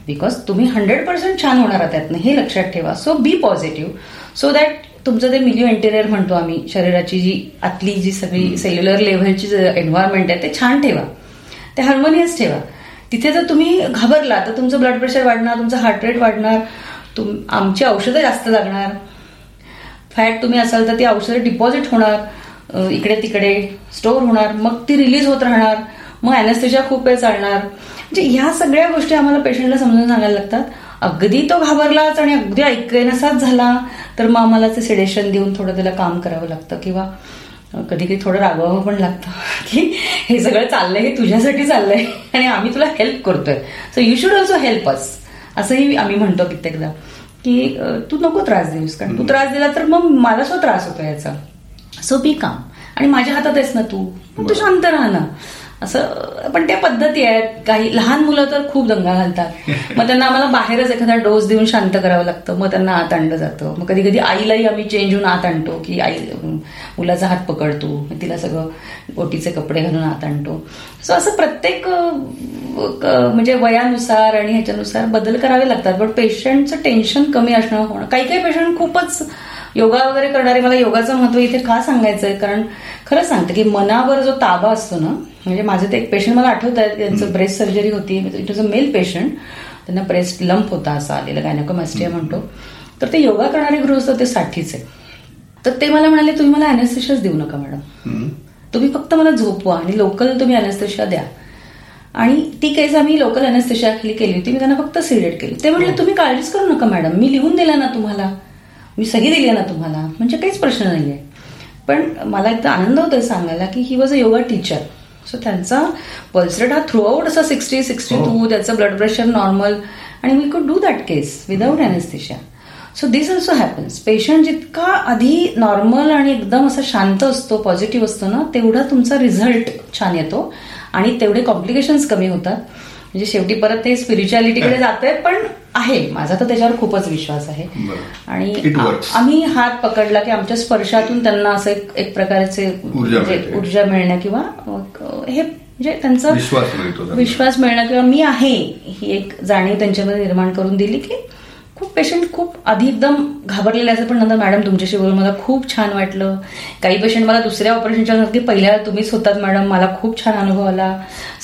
because तुम्ही हंड्रेड पर्सेंट छान होणार आहात त्यातनं. हे लक्षात ठेवा. So be positive so that तुमचं ते मिलिओ इंटेरियर म्हणतो आम्ही शरीराची जी आतली जी सगळी सेल्युलर लेव्हलची एन्व्हायरमेंट आहे ते छान ठेवा. ते हार्मोनियस ठेवा. तिथे जर तुम्ही घाबरला तर तुमचं ब्लड प्रेशर वाढणार तुमचं हार्ट रेट वाढणार तुम आमची औषधं जास्त लागणार. फॅट तुम्ही असाल तर ती औषधं डिपॉझिट होणार इकडे तिकडे स्टोअर होणार मग ती रिलीज होत राहणार मग अॅनेस्थेशिया खूप वेळ चालणार. म्हणजे ह्या सगळ्या गोष्टी आम्हाला पेशंटला समजून सांगायला लागतात. अगदी तो घाबरलाच आणि अगदी ऐकण्यासाच झाला तर मग आम्हाला ते सिडेशन देऊन थोडं त्याला काम करावं लागतं किंवा कधी कधी थोडं रागवावं पण लागतं. की हे सगळं चाललंय हे तुझ्यासाठी चाललंय. आणि आम्ही तुला हेल्प करतोय. So you should also help us असंही आम्ही म्हणतो कित्येकदा. की तू नको त्रास देऊस कारण तू त्रास दिला तर मग मला सुद्धा त्रास होतो याचा. सो बी काम आणि माझ्या हातात आहेस ना तू. तू शांत राहा ना. असं पण त्या पद्धती आहेत. काही लहान मुलं तर खूप दंगा घालतात. मग त्यांना आम्हाला बाहेरच एखादा डोस देऊन शांत करावं लागतं. मग त्यांना आत आणलं जातं. मग कधी कधी आईलाही आम्ही चेंज होऊन आत आणतो की आई मुलाचा हात पकडतो. मग तिला सगळं गोटीचे कपडे घालून आत आणतो. सो असं प्रत्येक म्हणजे वयानुसार आणि ह्याच्यानुसार बदल करावे लागतात. पण पेशंटचं टेन्शन कमी असणं होणं काही काही पेशंट खूपच योगा वगैरे करणारे मला योगाचं महत्त्व इथे का सांगायचंय? कारण खरंच सांगते की मनावर जो ताबा असतो ना म्हणजे माझे ते एक पेशंट मला आठवत आहे त्यांचं ब्रेस्ट सर्जरी होती it was a male patient त्यांना ब्रेस्ट लंप होता असा आलेला गायनोकोमॅस्टिया म्हणतो. तर ते योगा करणारे गृहस्थ ते साठीचे. तर ते मला म्हणाले तुम्ही मला अॅनेस्थेशियाच देऊ नका मॅडम. तुम्ही फक्त मला झोपवा आणि लोकल तुम्ही अॅनेस्थेशिया द्या. आणि ती केस आम्ही लोकल अॅनेस्थेशिया खाली केली होती. मी त्यांना फक्त सिडेट केली. ते म्हटले तुम्ही काळजीच करू नका मॅडम मी लिहून दिला ना तुम्हाला. मी सही दिली आहे ना तुम्हाला. म्हणजे काहीच प्रश्न नाहीये. पण मला एकदा आनंद होतोय सांगायला की he was a yoga teacher so त्यांचा पल्स रेट हा थ्रू आउट असा सिक्स्टी सिक्स्टी टू त्याचं ब्लड प्रेशर नॉर्मल आणि we could do that case without anaesthesia so this also happens patient जितका आधी नॉर्मल आणि एकदम असा शांत असतो पॉझिटिव्ह असतो ना तेवढा तुमचा रिझल्ट छान येतो. आणि तेवढे कॉम्प्लिकेशन्स कमी होतात. म्हणजे शेवटी परत ते स्पिरिच्युअलिटीकडे जातंय पण आहे माझा तर त्याच्यावर खूपच विश्वास आहे. आणि. आम्ही हात पकडला की आमच्या स्पर्शातून त्यांना असं एक एक प्रकारचे ऊर्जा म्हणजे. ऊर्जा मिळणं किंवा हे म्हणजे त्यांचा. विश्वास मिळणं किंवा मी आहे ही एक जाणीव त्यांच्यामध्ये निर्माण करून दिली की खूप पेशंट खूप आधी एकदम घाबरलेले असतात. पण नंतर मॅडम तुमच्याशी बोलून मला खूप छान वाटलं. काही पेशंट मला दुसऱ्या ऑपरेशनच्या नंतर की पहिल्या तुम्हीच होतात मॅडम मला खूप छान अनुभव आला.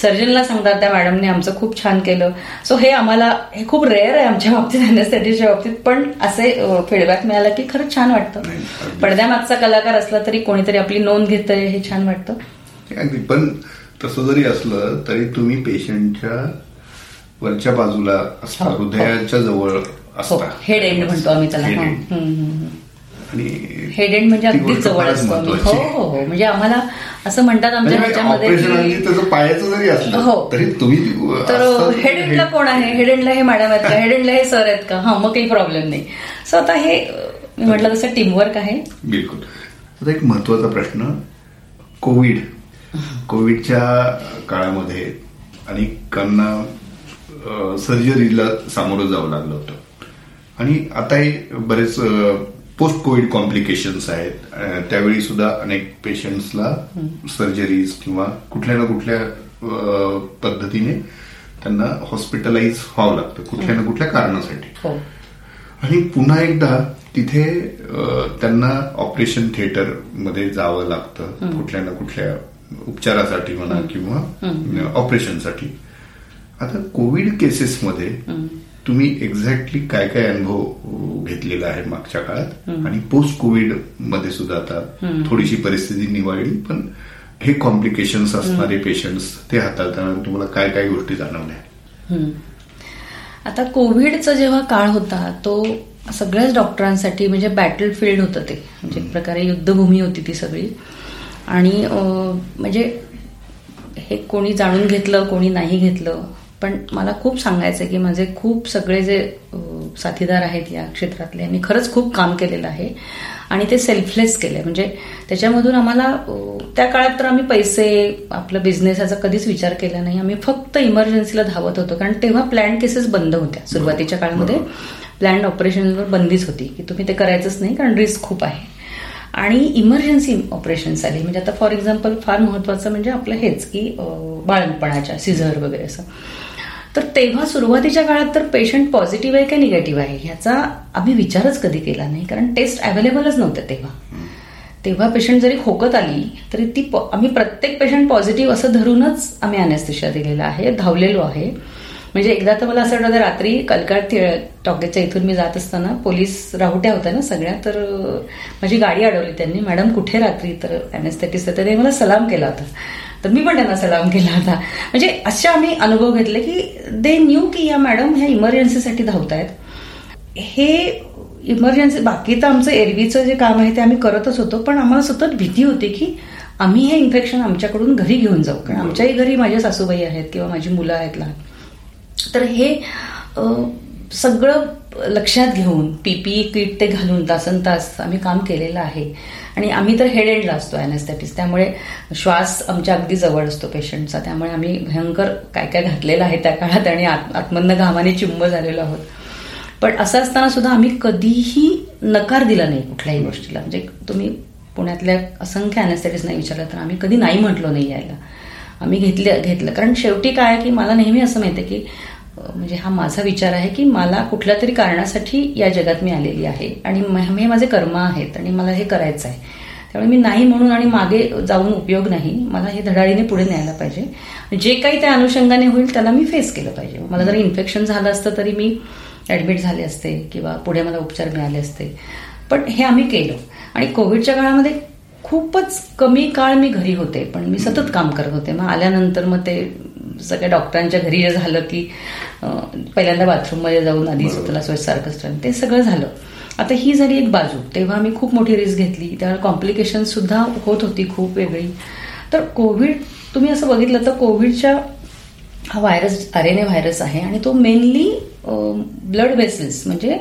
सर्जनला सांगतात त्या मॅडमने आमचं खूप छान केलं. सो हे आम्हाला हे खूप रेअर आहे आमच्या बाबतीत अॅनेस्थेटिकच्या बाबतीत. पण असे फीडबॅक मिळाला की खरंच छान वाटतं. पडद्यामागचा कलाकार असला तरी कोणीतरी आपली नोंद घेतंय हे छान वाटतं. अगदी. पण तसं जरी असलं तरी तुम्ही पेशंटच्या वरच्या बाजूला असता हो, हो. हृदयाच्या जवळ हो असता हेड एंड म्हणतो आम्ही त्याला. आणि हेड एंड म्हणजे अगदीच गोष्ट जवळ असतो. आम्ही. हो. हो हो. म्हणजे आम्हाला असं म्हणतात आमच्या म्हणजे ह्याच्यामध्ये अगदी त्याचं पायाचं जरी असलं हो. तरी तुम्ही तर हेड एंडला कोण आहे? हेड एंडला हे मॅडम आहेत का? हेड एंडला हे सर आहेत का? हा मग काही प्रॉब्लेम नाही. सो आता हे मी म्हटलं तसं टीमवर्क आहे. बिलकुल. आता एक महत्त्वाचा प्रश्न कोविड कोविडच्या काळामध्ये अनेकांना सर्जरीला सामोरं जावं लागलं होतं. आणि आताही बरेच पोस्ट कोविड कॉम्प्लिकेशन्स आहेत. त्यावेळी सुद्धा अनेक पेशंट्सला सर्जरीज किंवा कुठल्या ना कुठल्या पद्धतीने त्यांना हॉस्पिटलाइज व्हावं लागतं कुठल्या ना कुठल्या कारणासाठी. हो. आणि पुन्हा एकदा तिथे त्यांना ऑपरेशन थिएटरमध्ये जावं लागतं कुठल्या ना कुठल्या उपचारासाठी म्हणा किंवा ऑपरेशनसाठी आता कोविड केसेसमध्ये तुम्ही एक्झॅक्टली काय काय अनुभव घेतलेला आहे मागच्या काळात? आणि पोस्ट कोविडमध्ये सुद्धा आता थोडीशी परिस्थिती निवळली पण हे कॉम्प्लिकेशन्स असणारे पेशंट्स ते हाताळताना तुम्हाला काय काय गोष्टी जाणवल्या. आता कोविडचा जेव्हा काळ होता तो सगळ्याच डॉक्टरांसाठी म्हणजे बॅटल फील्ड होतं ते. म्हणजे एक प्रकारे युद्धभूमी होती ती सगळी. आणि म्हणजे हे कोणी जाणून घेतलं कोणी नाही घेतलं पण मला खूप सांगायचं आहे की माझे खूप सगळे जे साथीदार आहेत या क्षेत्रातले यांनी खरंच खूप काम केलेलं आहे. आणि ते सेल्फलेस केले म्हणजे त्याच्यामधून आम्हाला त्या काळात तर आम्ही पैसे आपलं बिझनेस याचा कधीच विचार केला नाही. आम्ही फक्त इमर्जन्सीला धावत होतो. कारण तेव्हा प्लॅन केसेस बंद होत्या सुरुवातीच्या काळामध्ये. प्लॅन ऑपरेशनवर बंदीच होती. की तुम्ही ते करायचंच नाही कारण रिस्क खूप आहे. आणि इमर्जन्सी ऑपरेशन्स आली. म्हणजे आता फॉर एक्झाम्पल फार महत्वाचं म्हणजे आपलं हेच की बाळणपणाच्या सिझर वगैरे असं. तर तेव्हा सुरुवातीच्या काळात तर पेशंट पॉझिटिव्ह आहे का निगेटिव्ह आहे ह्याचा आम्ही विचारच कधी केला नाही कारण टेस्ट अवेलेबलच नव्हतं तेव्हा. तेव्हा पेशंट जरी खोकत आली तरी ती आम्ही प्रत्येक पेशंट पॉझिटिव्ह असं धरूनच आम्ही अनेस्थिशा दिलेला आहे धावलेलो आहे. म्हणजे एकदा तर मला असं वाटतं रात्री कलकाट टॉकेच्या इथून मी जात असताना पोलीस राहुट्या होत्या ना सगळ्या तर माझी गाडी अडवली त्यांनी. मॅडम कुठे रात्री? तर अनेस्थेटिस्ट त्यांनी मला सलाम केला होता. तर मी पण त्यांना सलाम केला होता. म्हणजे असे आम्ही अनुभव घेतले की दे न्यू की या मॅडम ह्या इमर्जन्सीसाठी धावत आहेत हे इमर्जन्सी बाकी तर आमचं एरवीचं जे काम आहे ते आम्ही करतच होतो पण आम्हाला सतत भीती होती की आम्ही हे इन्फेक्शन आमच्याकडून घरी घेऊन जाऊ. कारण आमच्याही घरी माझ्या सासूबाई आहेत किंवा माझी मुलं आहेत लहान. तर हे सगळं लक्षात घेऊन पीपीई किट ते घालून तासन तास आम्ही काम केलेलं आहे. आणि आम्ही तर हेड असतो अॅनेस्थेटिस त्यामुळे श्वास आमच्या अगदी जवळ असतो पेशंटचा. त्यामुळे आम्ही भयंकर काय काय घातलेलं आहे त्या काळात आणि आत्मन्न घामाने चिंब झालेलो आहोत. पण असं असताना सुद्धा आम्ही कधीही नकार दिला नाही कुठल्याही गोष्टीला. म्हणजे तुम्ही पुण्यातल्या असंख्य अॅनेस्थेटिस नाही विचारलं तर आम्ही कधी नाही म्हटलो नाही यायला. आम्ही घेतलं घेतलं. कारण शेवटी काय की मला नेहमी असं माहिती की म्हणजे हा माझा विचार आहे की मला कुठल्या तरी कारणासाठी या जगात मी आलेली आहे. आणि हे माझे कर्म आहेत आणि मला हे करायचं आहे त्यामुळे मी नाही म्हणून आणि मागे जाऊन उपयोग नाही. मला हे धडाडीने पुढे न्यायला पाहिजे. जे काही त्या अनुषंगाने होईल त्याला मी फेस केलं पाहिजे. मला जर इन्फेक्शन झालं असतं तरी मी ऍडमिट झाले असते किंवा पुढे मला उपचार मिळाले असते. पण हे आम्ही केलं. आणि कोविडच्या काळामध्ये खूपच कमी काळ मी घरी होते. पण मी सतत काम करत होते. मग आल्यानंतर मग ते सगळ्या डॉक्टरांच्या घरी जे झालं की पहिल्यांदा बाथरूममध्ये जाऊन आधी स्वतःला सारखं ते सगळं झालं. आता ही झाली एक बाजू तेव्हा मी खूप मोठी रिस्क घेतली. त्यामुळे कॉम्प्लिकेशन सुद्धा होत होती खूप वेगळी. तर कोविड तुम्ही असं बघितलं तर कोविडच्या हा virus R N A virus आहे आणि तो मेनली ब्लड वेसल्स म्हणजे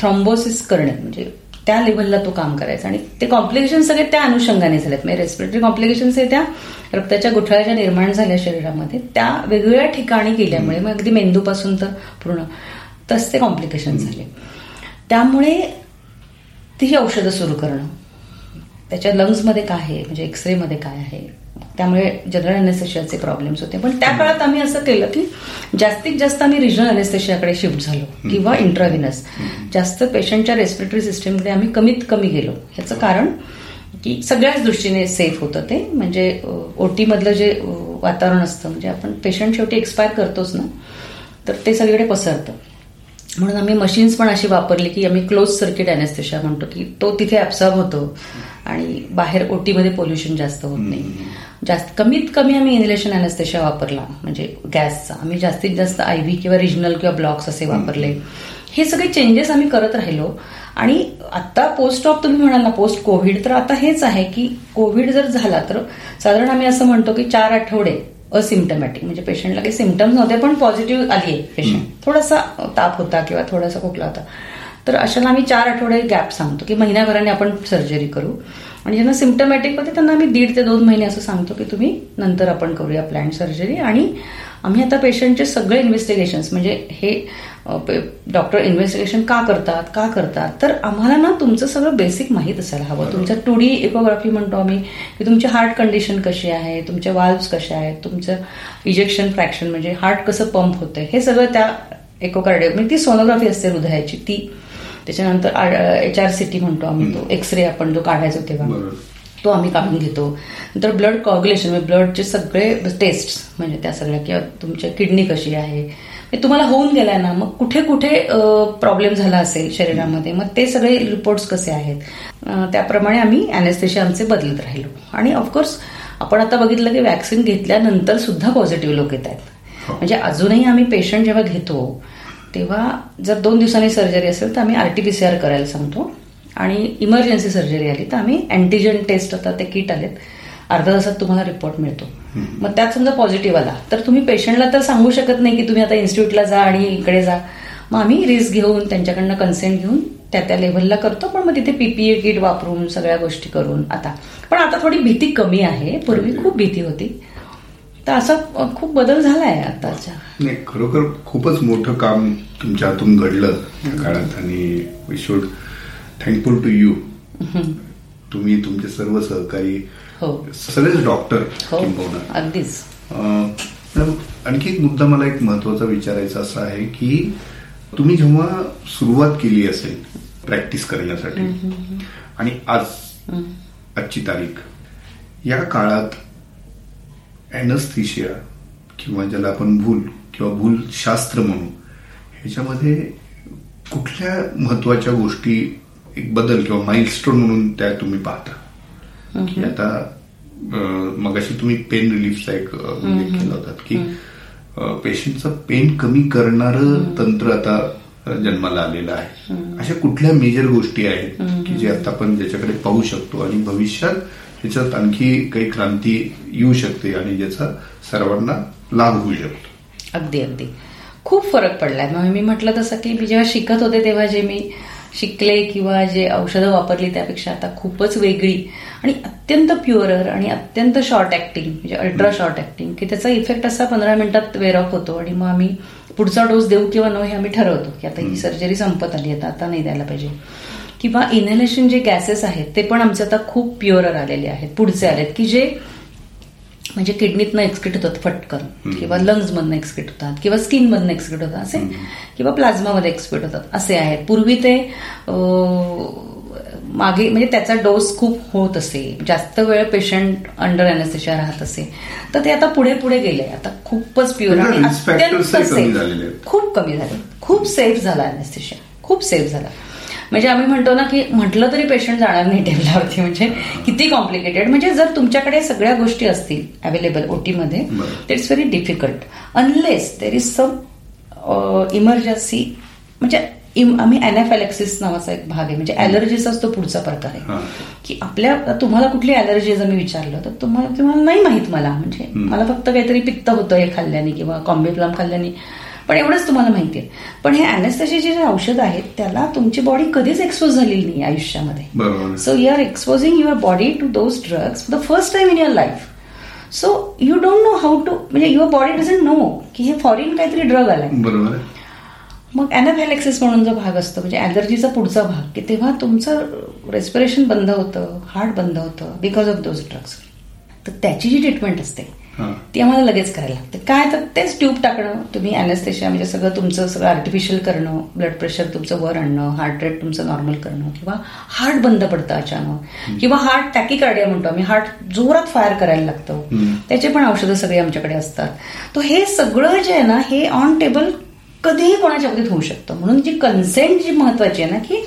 थ्रॉम्बोसिस करणे म्हणजे त्या लेवलला तो काम करायचा. आणि ते कॉम्प्लिकेशन सगळे त्या अनुषंगाने झालेत. म्हणजे रेस्पिरेटरी कॉम्प्लिकेशन्स हे त्या रक्ताच्या गुठळ्या निर्माण झाल्या शरीरामध्ये त्या वेगवेगळ्या ठिकाणी केल्यामुळे मग अगदी मेंदूपासून तर पूर्ण तस ते कॉम्प्लिकेशन झाले. त्यामुळे ती औषधं सुरू करणं. त्याच्या लंग्समध्ये काय आहे? म्हणजे एक्सरेमध्ये काय आहे? त्यामुळे जनरल अनेस्थेशियाचे प्रॉब्लेम्स होते. पण त्या काळात आम्ही असं केलं की जास्तीत जास्त आम्ही रिजनल अनेस्थेशियाकडे शिफ्ट झालो किंवा इंट्राव्हिनस जास्त पेशंटच्या रेस्पिरेटरी सिस्टीमकडे आम्ही कमीत कमी गेलो. ह्याचं कारण की सगळ्याच दृष्टीने सेफ होतं ते. म्हणजे ओटी मधलं जे वातावरण असतं म्हणजे आपण पेशंट शेवटी एक्सपायर करतोच ना तर ते सगळीकडे पसरतं. म्हणून आम्ही मशीन्स पण अशी वापरली की आम्ही क्लोज सर्किट अनेस्थेशिया म्हणतो की तो तिथे ऍब्सॉर्ब होतो आणि बाहेर ओटीमध्ये पोल्युशन जास्त होत नाही. जास्त कमीत कमी आम्ही इन्हेलेशन अनेस्थेशिया वापरला. म्हणजे गॅसचा. आम्ही जास्तीत जास्त आयव्ही किंवा रिजनल किंवा ब्लॉक्स असे वापरले. हे सगळे चेंजेस आम्ही करत राहिलो. आणि आता पोस्ट ऑफ तुम्ही म्हणाल ना पोस्ट कोविड तर आता हेच आहे की कोविड जर झाला तर साधारण आम्ही असं म्हणतो की चार आठवडे असिम्टमॅटिक म्हणजे पेशंटला काही सिमटम्स नव्हते पण पॉझिटिव्ह आली आहे पेशंट थोडासा ताप होता किंवा थोडासा खोकला होता. तर अशाला आम्ही चार आठवडे गॅप सांगतो की महिन्याभराने आपण सर्जरी करू. आणि ज्यांना सिम्टमॅटिक होते त्यांना आम्ही दीड ते दोन महिने असं सांगतो की तुम्ही नंतर आपण करूया प्लॅन सर्जरी आणि आम्ही आता पेशंटचे सगळे इन्व्हेस्टिगेशन्स म्हणजे हे डॉक्टर इन्व्हेस्टिगेशन का करतात का करतात तर आम्हाला ना तुमचं सगळं बेसिक माहीत असायला हवं. तुमचं टू डी इकोग्राफी म्हणतो आम्ही की तुमची हार्ट कंडिशन कशी आहे तुमचे वाल्व्स कसे आहेत तुमचं इजेक्शन फ्रॅक्शन म्हणजे हार्ट कसं पंप होतं हे सगळं त्या एकोकार्डिओ म्हणजे ती सोनोग्राफी असते हृदयाची ती. त्याच्यानंतर एच आर सी टी म्हणतो आम्ही तो. एक्सरे आपण जो काढायचो तेव्हा. तो आम्ही काढून घेतो. नंतर ब्लड कॉग्युलेशन म्हणजे ब्लडचे सगळे टेस्ट म्हणजे त्या सगळ्या किंवा तुमची किडनी कशी आहे. तुम्हाला होऊन गेलाय ना मग कुठे कुठे प्रॉब्लेम झाला असेल शरीरामध्ये मग ते सगळे रिपोर्ट्स कसे आहेत? त्याप्रमाणे आम्ही अॅनेस्थेशिया आमचे बदलत राहिलो. आणि ऑफकोर्स आपण आता बघितलं की वॅक्सिन घेतल्यानंतर सुद्धा पॉझिटिव्ह लोक येत आहेत. म्हणजे अजूनही आम्ही पेशंट जेव्हा घेतो तेव्हा जर दोन दिवसांनी सर्जरी असेल तर आम्ही आरटीपीसीआर करायला सांगतो. आणि इमर्जन्सी सर्जरी आली तर आम्ही अँटीजन टेस्ट आता ते किट आलेत. अर्धा तासात तुम्हाला रिपोर्ट मिळतो. मग त्यात समजा पॉझिटिव्ह आला तर तुम्ही पेशंटला तर सांगू शकत नाही की तुम्ही आता इन्स्टिट्यूटला जा आणि इकडे जा. मग आम्ही रिस्क घेऊन त्यांच्याकडनं कन्सेंट घेऊन त्या त्या लेव्हलला करतो पण मग तिथे पीपीए किट वापरून सगळ्या गोष्टी करून आता. पण आता थोडी भीती कमी आहे. पूर्वी खूप भीती होती. तर असा खूप बदल झालाय आताच्या. नाही खरोखर खूपच मोठं काम तुमच्या हातून घडलं त्या काळात. आणि we should thankful to you तुम्ही तुमचे सर्व सहकारी हो. सगळेच डॉक्टर हो अगदीच. आणखी एक मुद्दा मला एक महत्त्वाचा विचारायचा असा आहे की तुम्ही जेव्हा सुरुवात केली असेल प्रॅक्टिस करण्यासाठी आणि आज आजची तारीख या काळात अॅनस्थिशिया किंवा ज्याला आपण भूल किंवा भूल शास्त्र म्हणू ह्याच्यामध्ये कुठल्या महत्त्वाच्या गोष्टी एक बदल किंवा माइलस्टोन म्हणून त्या तुम्ही पाहता? की आता मग अशी तुम्ही पेन रिलीफचा एक उल्लेख केला होता की पेशंटचं पेन कमी करणारं तंत्र आता जन्माला आलेलं आहे. अशा कुठल्या मेजर गोष्टी आहेत की जे आता आपण ज्याच्याकडे पाहू शकतो आणि भविष्यात त्याच्यात आणखी काही क्रांती येऊ शकते आणि ज्याचा सर्वांना लाभ होऊ शकतो. अगदी अगदी. खूप फरक पडलाय. मग मी म्हटलं तसं की मी जेव्हा शिकत होते तेव्हा जे मी शिकले किंवा जे औषधं वापरली त्यापेक्षा आता खूपच वेगळी आणि अत्यंत प्युअरर आणि अत्यंत शॉर्ट ऍक्टिंग म्हणजे अल्ट्रा शॉर्ट ऍक्टिंग की त्याचा इफेक्ट असा पंधरा मिनिटात वेअर ऑफ होतो आणि मग आम्ही पुढचा डोस देऊ किंवा नो हे आम्ही ठरवतो की आता ही सर्जरी संपत आली आता आता नाही द्यायला पाहिजे. किंवा इनहेलेशन जे गॅसेस आहेत ते पण आमचे आता खूप प्युअरर आलेले आहेत पुढचे आलेत. की जे म्हणजे किडनीतनं एक्सक्रीट होतात फटकन किंवा लंग्समधनं एक्सक्रीट होतात किंवा स्किनमधनं एक्सक्रीट होतात असे किंवा प्लाझ्मामध्ये एक्सक्रीट होतात असे आहेत. पूर्वी ते मागे म्हणजे त्याचा डोस खूप होत असे. जास्त वेळ पेशंट अंडर अॅनेस्थेशिया राहत असे. तर ते आता पुढे पुढे गेले. आता खूपच प्युअर आणि अत्यंत. खूप कमी झाले. खूप सेफ झाला अॅनेस्थेशिया खूप सेफ झाला. म्हणजे आम्ही म्हणतो ना की म्हटलं तरी पेशंट जाणार नाही टेबलावरती म्हणजे किती कॉम्प्लिकेटेड म्हणजे जर तुमच्याकडे सगळ्या गोष्टी असतील available ओटीमध्ये. It's very difficult unless there is some emergency म्हणजे आम्ही अॅनाफॅलेक्सिस नावाचा एक भाग आहे. म्हणजे अलर्जीचाच तो पुढचा प्रकार आहे. की आपल्या तुम्हाला कुठली अलर्जी जर मी विचारलं तर तुम्हाला तुम्हाला नाही माहीत मला. म्हणजे मला फक्त काहीतरी पित्त होतं हे खाल्ल्याने किंवा कॉम्बिप्लम खाल्ल्याने. पण एवढंच तुम्हाला माहिती आहे. पण हे अॅनेस्थेशियाचे जे औषध आहेत त्याला तुमची बॉडी कधीच एक्सपोज झालेली नाही आयुष्यामध्ये. So you are exposing your body to those drugs for the first time in your life so you don't know how to म्हणजे युअर बॉडी डझंट नो की हे फॉरेन काहीतरी ड्रग आलाय. बरोबर मग अॅनाफॅलेक्सिस म्हणून जो भाग असतो म्हणजे ॲलर्जीचा पुढचा भाग की तेव्हा तुमचं रेस्पिरेशन बंद होतं हार्ट बंद होतं बिकॉज ऑफ दोज ड्रग्स तर त्याची जी ट्रीटमेंट असते. ती आम्हाला लगेच करायला लागते. काय तर तेच ट्यूब टाकणं तुम्ही अॅनेस्थेशिया म्हणजे सगळं तुमचं सगळं आर्टिफिशियल करणं ब्लड प्रेशर तुमचं वर आणणं हार्ट रेट तुमचं नॉर्मल करणं किंवा हार्ट बंद पडतं अचानक किंवा हार्ट टॅकिकार्डिया म्हणतो आम्ही हार्ट जोरात फायर करायला लागतं. त्याचे पण औषधं सगळे आमच्याकडे असतात. तर हे सगळं जे आहे ना हे ऑन टेबल कधीही कोणाच्या बाबतीत होऊ शकतं. म्हणून जी कन्सेंट जी महत्वाची आहे ना की